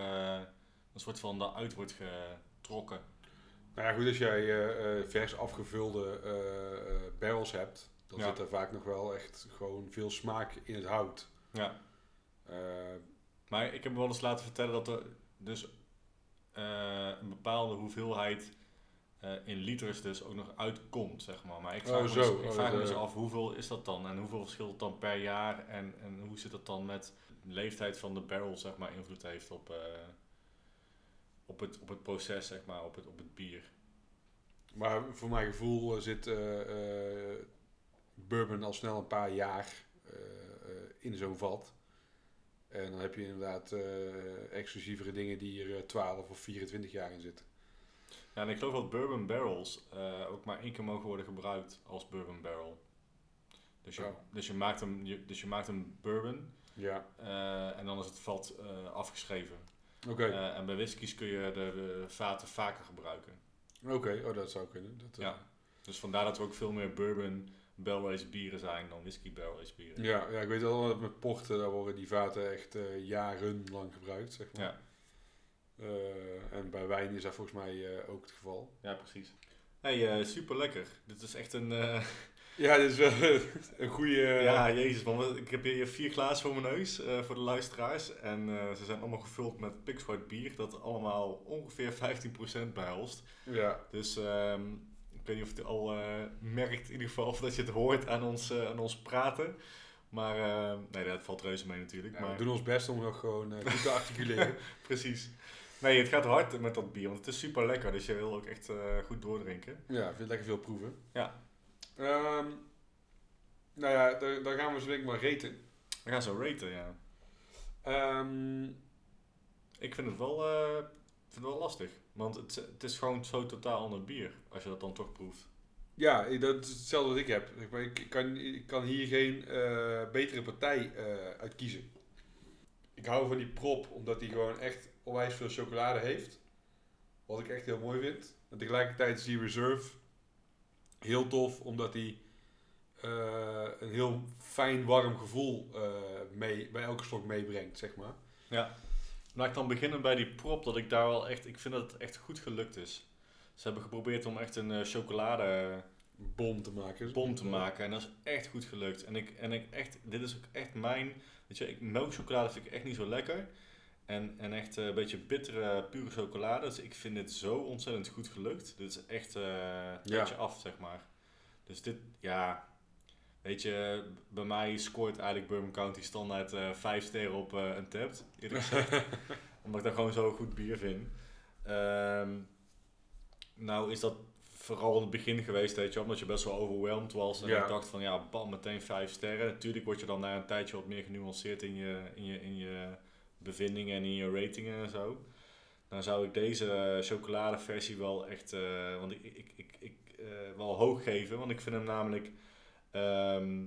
een soort van eruit wordt getrokken? Nou ja, goed, als jij eh, eh, vers afgevulde eh, barrels hebt, dan Ja. zit er vaak nog wel echt gewoon veel smaak in het hout. Ja. Maar ik heb me wel eens laten vertellen dat er dus een bepaalde hoeveelheid in liters dus ook nog uitkomt, zeg maar. Maar ik vraag, Oh, me, zo. dus, ik Oh, vraag me dat, dus af hoeveel is dat dan en hoeveel verschilt het dan per jaar en, en hoe zit het dan met de leeftijd van de barrel, zeg maar, invloed heeft op, op, het, op het proces, zeg maar, op het, op het bier. maar voor mijn gevoel eh, zit eh, eh, bourbon al snel een paar jaar in zo'n vat. En dan heb je inderdaad exclusievere dingen die er eh, 12 of 24 jaar in zitten. Ja, en ik geloof dat bourbon barrels ook maar één keer mogen worden gebruikt als bourbon barrel. Dus je, Oh. dus je, maakt, een, je, dus je maakt een bourbon Ja, en dan is het vat afgeschreven. Eh, en bij whiskies kun je de, de vaten vaker gebruiken. Oké, oh, dat zou kunnen. Dat, eh, Ja. Dus vandaar dat er ook veel meer bourbon barrel-aged bieren zijn dan whisky barrel-aged bieren. Ja, ja, ik weet wel dat met porten, daar worden die vaten echt eh, jarenlang gebruikt, zeg maar. Ja. En bij wijn is dat volgens mij ook het geval. Ja, precies. Hey, super lekker. Dit is echt een. Eh, Ja, dit is wel een goede... ja, jezus man. Ik heb hier vier glazen voor mijn neus eh, voor de luisteraars. En eh, ze zijn allemaal gevuld met Pixwhite bier. Dat allemaal ongeveer 15% behelst. ja. Dus ehm, ik weet niet of je het al eh, merkt, in ieder geval, of dat je het hoort aan ons, eh, aan ons praten. Maar eh, nee, dat valt reuze mee natuurlijk. Ja, maar, we doen ons best om nog gewoon eh, goed te articuleren. Precies. Nee, het gaat hard met dat bier, want het is super lekker. Dus je wil ook echt eh, goed doordrinken. ja, ik vind lekker veel proeven. Ja. Ehm, nou ja, daar, daar gaan we zo denk ik maar reten. We gaan zo raten, ja. Ehm, Ik vind het wel, eh, vind het wel lastig. Want het, het is gewoon zo totaal ander bier, als je dat dan toch proeft. Ja, dat is hetzelfde wat ik heb. Ik, kan, ik kan hier geen eh, betere partij eh uit kiezen. Ik hou van die prop omdat die gewoon echt onwijs veel chocolade heeft. Wat ik echt heel mooi vind. En tegelijkertijd is die reserve heel tof omdat die eh, een heel fijn warm gevoel eh, mee, bij elke slok meebrengt, zeg maar. Laat ik dan beginnen bij die prop, dat ik daar wel echt, ik vind dat het echt goed gelukt is. Ze hebben geprobeerd om echt een eh, chocolade Bom te maken. bom te maken en dat is echt goed gelukt. En ik, en ik echt, dit is ook echt mijn, weet je, ik, melkchocolade vind ik echt niet zo lekker. En, en echt eh, een beetje bittere, pure chocolade. Dus ik vind dit zo ontzettend goed gelukt. Dit is echt eh een Ja. beetje af, zeg maar. Dus dit, ja, weet je, bij mij scoort eigenlijk Bourbon County standaard eh 5 sterren op een tapt, eerlijk gezegd. Omdat ik dat gewoon zo goed bier vind. Ehm, nou is dat vooral in het begin geweest, weet je, omdat je best wel overweldigd was. En Ja. ik dacht van, ja, bam, meteen 5 sterren. Natuurlijk word je dan na een tijdje wat meer genuanceerd in je, in je, in je bevindingen en in je ratingen en zo. Dan zou ik deze eh, chocoladeversie wel echt, eh, want ik, ik, ik, ik eh, wel hoog geven, want ik vind hem namelijk, ehm,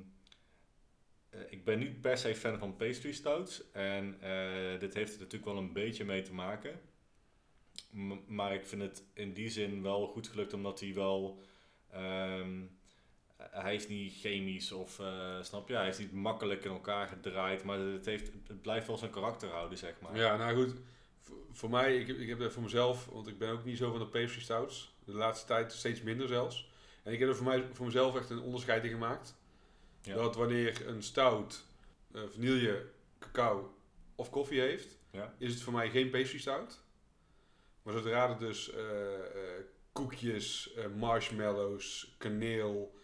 eh, ik ben niet per se fan van pastry stouts en dit heeft er natuurlijk wel een beetje mee te maken. Maar ik vind het in die zin wel goed gelukt omdat hij wel, ehm, hij is niet chemisch of eh, snap je, hij is niet makkelijk in elkaar gedraaid, maar het, heeft, het blijft wel zijn karakter houden zeg maar. Ja, nou goed. Voor, voor mij, ik, heb- ik heb dat voor mezelf, want ik ben ook niet zo van de pastry stouts. De laatste tijd steeds minder zelfs. En ik heb er voor, mij, voor mezelf echt een onderscheid in gemaakt. Ja. Dat wanneer een stout eh, vanille, cacao of koffie heeft, Ja. is het voor mij geen pastry stout. Maar zodra er dus eh, koekjes, marshmallows, kaneel,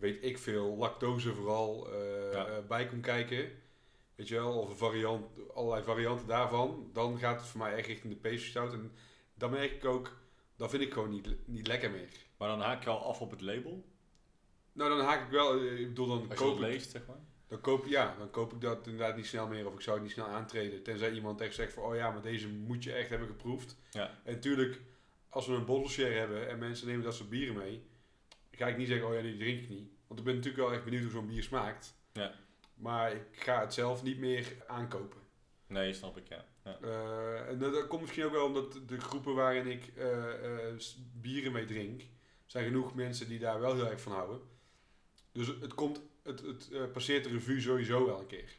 weet ik veel, lactose vooral eh, Ja. eh, bij komt kijken, weet je wel, of een variant, allerlei varianten daarvan, dan gaat het voor mij echt richting de pastry stout. En dan merk ik ook, dan vind ik gewoon niet, niet lekker meer. Maar dan haak je al af op het label, Nou, dan haak ik wel, eh, ik bedoel, dan als je koop het ik, leest zeg maar. dan koop, ja, dan koop ik dat inderdaad niet snel meer of ik zou het niet snel aantreden. Tenzij iemand echt zegt van, oh ja, maar deze moet je echt hebben geproefd. Ja. En natuurlijk, als we een bottle share hebben en mensen nemen dat soort bieren mee, ga ik niet zeggen, oh ja, die drink ik niet. Want ik ben natuurlijk wel echt benieuwd hoe zo'n bier smaakt. Ja. Maar ik ga het zelf niet meer aankopen. Nee, snap ik, ja. ja. Eh, en dat, dat komt misschien ook wel omdat de groepen waarin ik eh, eh, bieren mee drink, zijn genoeg mensen die daar wel heel erg van houden. Dus het, komt, het, het passeert de revue sowieso wel een keer.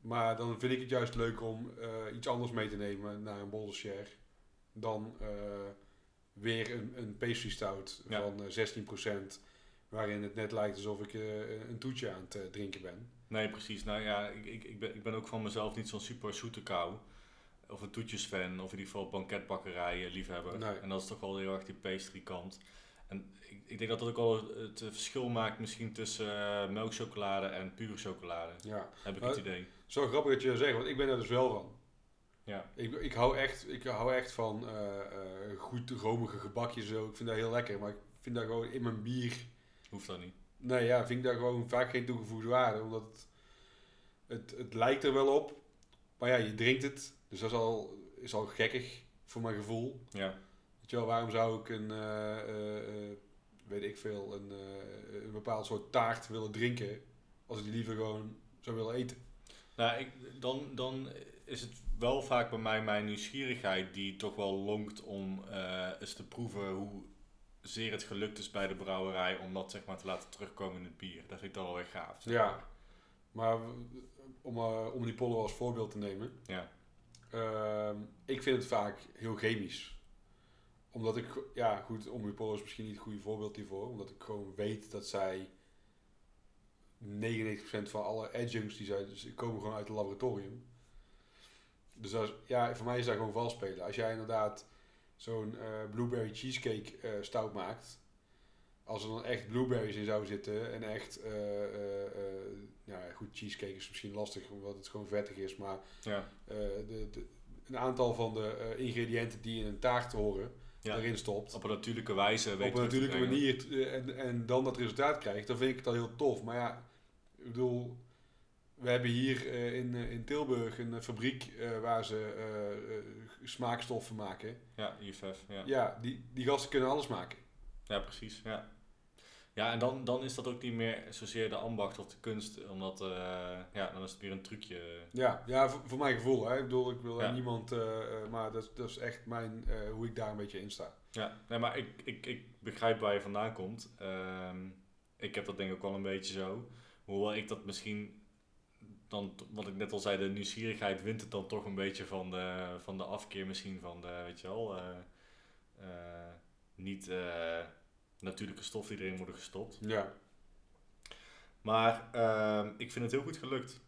Maar dan vind ik het juist leuk om iets anders mee te nemen naar een bottle share dan weer een, een pastry stout Ja. van eh 16%, waarin het net lijkt alsof ik eh, een toetje aan het eh, drinken ben. Nee, precies. Nou ja, ik, ik, ik, ben, ik ben ook van mezelf niet zo'n super zoete kou. Of een toetjesfan, of in ieder geval banketbakkerij liefhebber. Nee. En dat is toch wel heel erg die pastry kant. En ik, ik denk dat dat ook wel het eh, verschil maakt misschien tussen eh, melkchocolade en pure chocolade. Ja. Heb ik het idee. Zo grappig dat je dat zegt, want ik ben er dus wel van. Ja. Ik, ik, hou echt, ik hou echt van eh, goed romige gebakjes zo. Ik vind dat heel lekker, maar ik vind dat gewoon in mijn bier... Hoeft dat niet. Nee, ja, vind ik daar gewoon vaak geen toegevoegde waarde. Omdat het, het, het lijkt er wel op, maar ja, je drinkt het. Dus dat is al, is al gekkig voor mijn gevoel. Ja. Weet je wel, waarom zou ik een, eh, weet ik veel, een, een bepaald soort taart willen drinken... als ik die liever gewoon zou willen eten? Nou, ik, dan, dan is het wel vaak bij mij mijn nieuwsgierigheid die toch wel longt om eh, eens te proeven hoe zeer het gelukt is bij de brouwerij om dat zeg maar te laten terugkomen in het bier. Dat vind ik dan wel weer gaaf. zeg maar. Ja, maar om, eh, om die pollen als voorbeeld te nemen. Ja. Ehm, ik vind het vaak heel chemisch. Omdat ik, ja goed, om die pollen is misschien niet het goede voorbeeld hiervoor. Omdat ik gewoon weet dat zij 99% van alle adjuncts die zij, dus komen gewoon uit het laboratorium. Dus dat is, ja, voor mij is dat gewoon vals spelen. Als jij inderdaad zo'n eh, blueberry cheesecake eh, stout maakt, als er dan echt blueberries in zou zitten en echt, eh, nou ja, goed, cheesecake is misschien lastig omdat het gewoon vettig is, maar Ja. de, de, een aantal van de ingrediënten die in een taart horen, Ja. erin stopt. Op een natuurlijke wijze. weet Op een natuurlijke manier en, en dan dat resultaat krijgt, dan vind ik het al heel tof. Maar ja, ik bedoel, we hebben hier eh, in, eh, in Tilburg een eh, fabriek waar ze smaakstoffen maken. Ja, IFF. Ja. Ja, die, die gasten kunnen alles maken. Ja, precies. Ja, ja en dan, dan is dat ook niet meer zozeer de ambacht of de kunst, omdat ja, dan is het weer een trucje. Ja, ja voor, voor mijn gevoel. Hè. Ik bedoel, ik wil Ja. niemand... maar dat, is- dat is echt mijn, hoe ik daar een beetje in sta. Ja, nee, maar ik, ik, ik begrijp waar je vandaan komt. Ehm, ik heb dat denk ik ook wel een beetje zo. Hoewel ik dat misschien dan, wat ik net al zei, de nieuwsgierigheid wint het dan toch een beetje van de, van de afkeer misschien van de, weet je wel, eh, eh, niet eh, natuurlijke stof die erin worden gestopt. Ja, Maar ehm, ik vind het heel goed gelukt.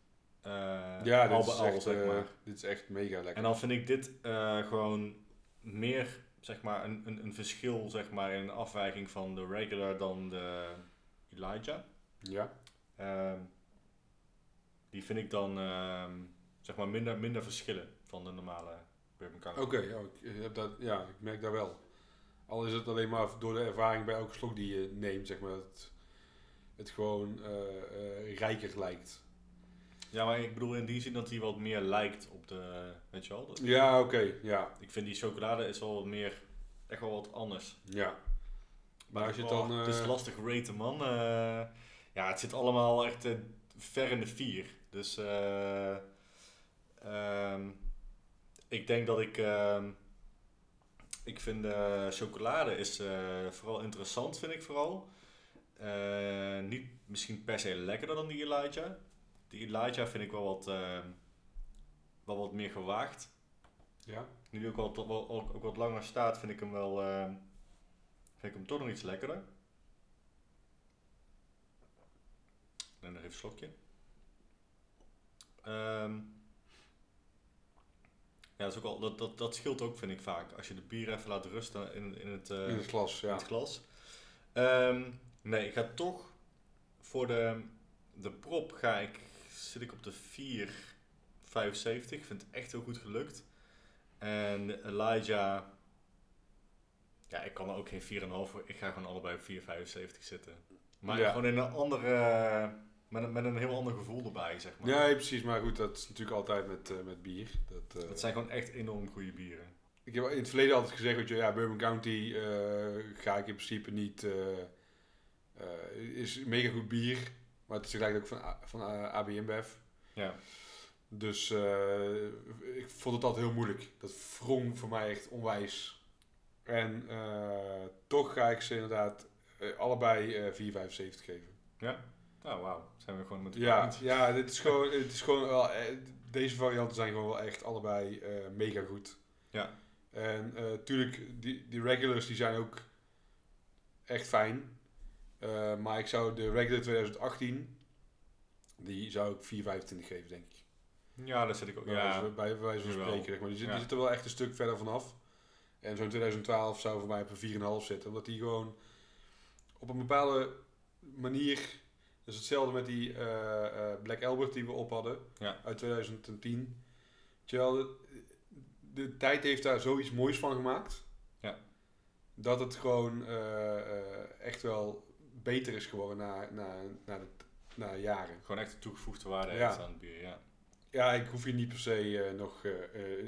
Ja dit, is echt, zeg maar. dit is echt mega lekker. En dan vind ik dit gewoon meer, zeg maar, een, een, een verschil, zeg maar, in afwijking van de regular dan de Elijah. Ja, Ehm, die vind ik dan, ehm, zeg maar, minder, minder verschillen van de normale Bourbon oké. ja, ik, heb dat, ja, ik merk dat wel. Al is het alleen maar door de ervaring bij elke slok die je neemt, zeg maar, dat het, het gewoon eh, eh, rijker lijkt. Ja, maar ik bedoel in die zin dat hij wat meer lijkt op de, weet je wel. dat- Ja, oké, ja, Ik vind die chocolade is wel wat meer, echt wel wat anders. ja. Maar als je het Oh, dan... Het is eh, lastig raten, man. Ja, het zit allemaal echt ver in de vier. Dus eh, ehm, ik denk dat ik... ehm, ik vind de chocolade is eh, vooral interessant, vind ik vooral. Eh, niet misschien per se lekkerder dan die Elijah. Die Elijah vind ik wel wat, eh, wel wat meer gewaagd. ja, Nu ook, wat, wel- ook, ook wat langer staat, vind ik hem wel... eh, vind ik hem toch nog iets lekkerder. En nog even een slokje. Ehm, ja, dat, is ook al, dat, dat, dat scheelt ook, vind ik vaak. Als je de bier even laat rusten in, in, het, eh, in het glas, in ja. het glas. Ehm, nee, ik ga toch voor de, de prop ga ik, zit ik op de 4,75. Ik vind het echt heel goed gelukt. En Elijah, ja, ik kan er ook geen 4,5 voor. Ik ga gewoon allebei op 4,75 zitten. Maar Ja. gewoon in een andere, met een, met een heel ander gevoel erbij, zeg maar. Ja, precies. Maar goed, dat is natuurlijk altijd met, eh, met bier. Dat, eh, Het zijn gewoon echt enorm goede bieren. Ik heb in het verleden altijd gezegd, weet je, ja, Bourbon County eh, ga ik in principe niet... is mega goed bier, maar het is tegelijk ook van, van AB InBev. Ja. Dus ik vond het altijd heel moeilijk. Dat wrong voor mij echt onwijs. En toch ga ik ze inderdaad allebei eh 4,75 geven. Ja? Oh, wauw. Zijn we gewoon met Ja, ja dit is gewoon, het is gewoon wel, eh, deze varianten zijn gewoon wel echt allebei eh, mega goed. Ja. En eh tuurlijk, die, die regulars die zijn ook echt fijn. Maar ik zou de regular 2018, die zou ik 4,25 geven, denk ik. Ja, dat zit ik ook. Bij Ja, wijze- bij wijze van spreken, zeg maar. Die, zit, Ja. die zit er wel echt een stuk verder vanaf. En zo'n 2012 zou voor mij op een 4,5 zitten. Omdat die gewoon op een bepaalde manier... Dus hetzelfde met die eh, eh, Black Albert die we op hadden. Ja. Uit 2010. Terwijl de, de tijd heeft daar zoiets moois van gemaakt. Ja. Dat het gewoon eh, echt wel beter is geworden na, na, na, de, na jaren. gewoon echt de toegevoegde waarde Ja. heeft aan het bier, ja. Ja, ik hoef hier niet per se nog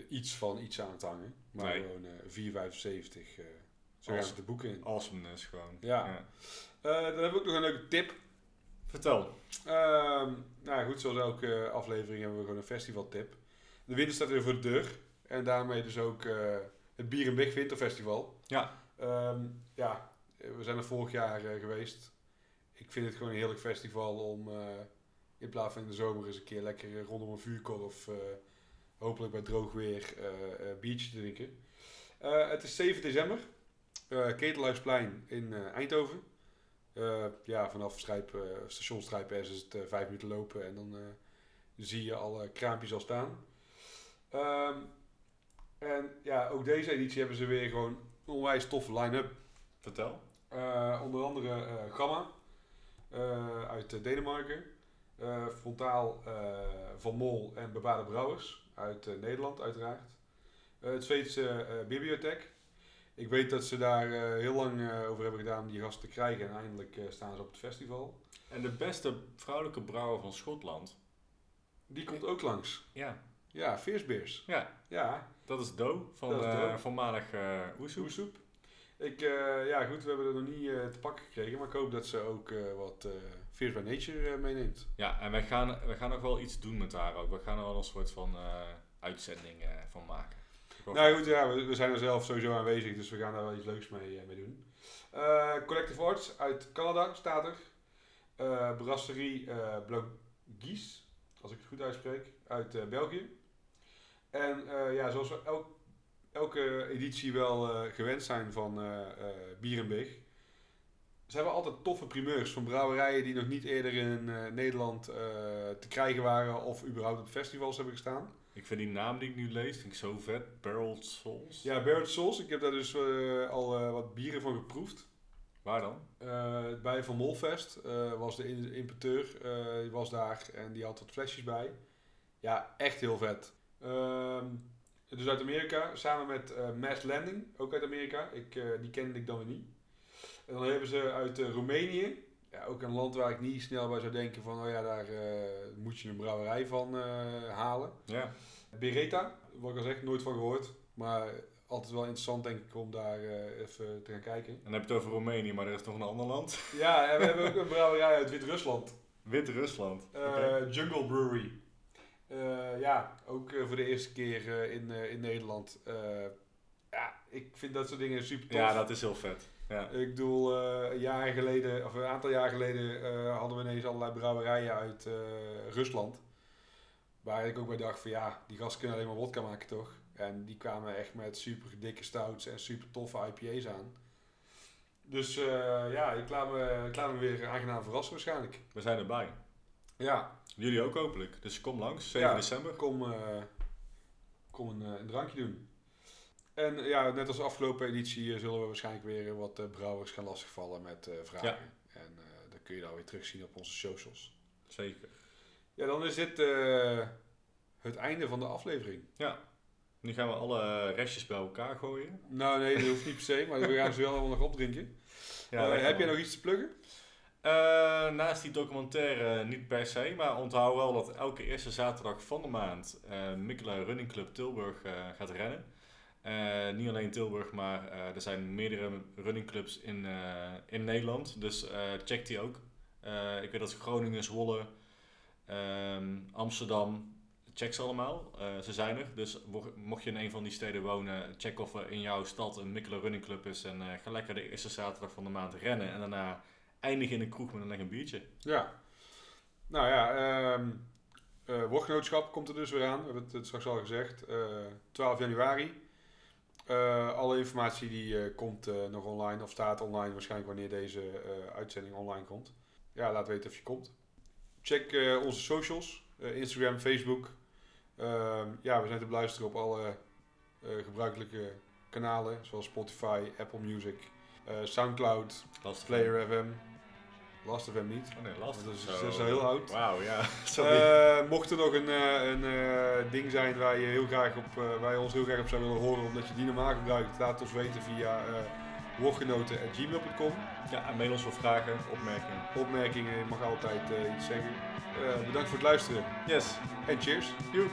iets van iets aan te hangen. Maar Nee. gewoon eh 4,75. eh zo Als- gaan de boeken in. Awesomeness gewoon. Ja. Eh, dan hebben we ook nog een leuke tip. Vertel. Ehm, nou ja, goed, zoals elke aflevering hebben we gewoon een festivaltip. De winter staat weer voor de deur. En daarmee dus ook eh, het Bier en Big Winterfestival. Ja. Ehm, ja, we zijn er vorig jaar eh, geweest. Ik vind het gewoon een heerlijk festival om eh, in plaats van in de zomer eens een keer lekker rondom een vuurkorf, hopelijk bij droog weer, biertje te drinken. Het is 7 december, Ketelhuisplein in Eindhoven. Eh, ja, vanaf Strijp, eh station Strijp S is het eh, vijf minuten lopen en dan zie je alle kraampjes al staan. Ehm, en ja, ook deze editie hebben ze weer gewoon een onwijs toffe line-up. Vertel. Onder andere Gamma uit Denemarken. Frontaal Van Mol en Bebaarde Brouwers uit Nederland uiteraard. Het Zweedse Bibliotheek. Ik weet dat ze daar eh, heel lang eh, over hebben gedaan om die gasten te krijgen. En eindelijk eh, staan ze op het festival. En de beste vrouwelijke brouwer van Schotland. Die komt ook langs. Ja. Ja, Fierce Beers. Ja, Ja, dat is Do van is Do. voormalig Oesoe. Oesoep. Ik, ja goed, we hebben er nog niet te pakken gekregen, maar ik hoop dat ze ook wat Fears by Nature meeneemt. Ja, en wij gaan, wij gaan nog wel iets doen met haar ook. We gaan er wel een soort van uitzending van maken. Nou goed, ja, we, zijn er zelf sowieso aanwezig, dus we gaan daar wel iets leuks mee, eh, mee doen. Eh, Collective Arts uit Canada staat er. Eh brasserie eh Blogies, als ik het goed uitspreek, uit België. En ja, zoals we elk, elke editie wel gewend zijn van Bier en Beeg. Ze hebben altijd toffe primeurs van brouwerijen die nog niet eerder in Nederland te krijgen waren of überhaupt op festivals hebben gestaan. Ik vind die naam die ik nu lees, vind ik zo vet. Barreled Souls. Ja, Barrett Souls. Ik heb daar dus eh, al eh, wat bieren van geproefd. Waar dan? Eh, bij Van Molfest was de in- importeur, die was daar en die had wat flesjes bij. Ja, echt heel vet. Ehm, dus uit Amerika, samen met Mass Landing, ook uit Amerika. Ik, die kende ik dan weer niet. En dan hebben ze uit Roemenië, ja, ook een land waar ik niet snel bij zou denken van, oh ja, daar eh, moet je een brouwerij van eh, halen. Ja. Beretta, wat ik al zeg, nooit van gehoord. Maar altijd wel interessant denk ik om daar eh, even te gaan kijken. En dan heb je het over Roemenië, maar er is nog een ander land. Ja, en we hebben ook een brouwerij uit Wit-Rusland. Wit-Rusland. Jungle Brewery. Ja, ook voor de eerste keer in, in Nederland. Ja, ik vind dat soort dingen super tof. Ja, dat is heel vet. Ja. Ik bedoel, eh, een jaar geleden, of een aantal jaar geleden, eh, hadden we ineens allerlei brouwerijen uit eh, Rusland. Waar ik ook bij dacht van ja, die gasten kunnen alleen maar wodka maken toch? En die kwamen echt met super dikke stouts en super toffe IPA's aan. Dus eh, ja, ik laat, me, ik laat me weer aangenaam verrassen waarschijnlijk. We zijn erbij. Ja, Jullie ook hopelijk. Dus kom langs, 7 Ja. december. kom, eh, kom een, eh, een drankje doen. En ja, net als de afgelopen editie eh, zullen we waarschijnlijk weer wat eh, brouwers gaan lastigvallen met eh, vragen. Ja. En dat kun je dan weer terugzien op onze socials. Zeker. Ja, dan is dit het einde van de aflevering. Nu gaan we alle restjes bij elkaar gooien. Nou nee, dat hoeft niet per se, maar we gaan ze wel allemaal nog opdrinken. Ja, heb jij nog iets te pluggen? Naast die documentaire niet per se, maar onthoud wel dat elke eerste zaterdag van de maand eh Mikkela Running Club Tilburg gaat rennen. Eh, niet alleen Tilburg, maar eh, er zijn meerdere runningclubs in, eh, in Nederland. Dus check die ook. Ik weet dat Groningen, Zwolle, ehm, Amsterdam, check ze allemaal. Ze zijn er. Dus mocht je in een van die steden wonen, check of er in jouw stad een Mikkela Running Club is. En ga lekker de eerste zaterdag van de maand rennen. En daarna eindig in een kroeg met een lekker biertje. Ja. Nou ja, eh, woordgenootschap komt er dus weer aan. We hebben het straks al gezegd. Eh 12 januari. Eh, alle informatie die eh, komt eh, nog online of staat online waarschijnlijk wanneer deze uitzending online komt. Ja, laat weten of je komt. Check onze socials. Instagram, Facebook. Ehm, ja, we zijn te beluisteren op alle gebruikelijke kanalen. Zoals Spotify, Apple Music, Soundcloud, Player FM. Last FM niet. Oh nee, last. Dat is, Zo. dat is al heel oud. Wauw, ja. Sorry. Eh, mocht er nog een, eh, een eh, ding zijn waar je, heel graag op, waar je ons heel graag op zou willen horen, omdat je die normaal gebruikt, laat ons weten via woordgenoten.gmail.com. ja, en mail ons voor vragen, opmerkingen. Opmerkingen, je mag altijd iets zeggen. Bedankt voor het luisteren Yes. en cheers. Joep.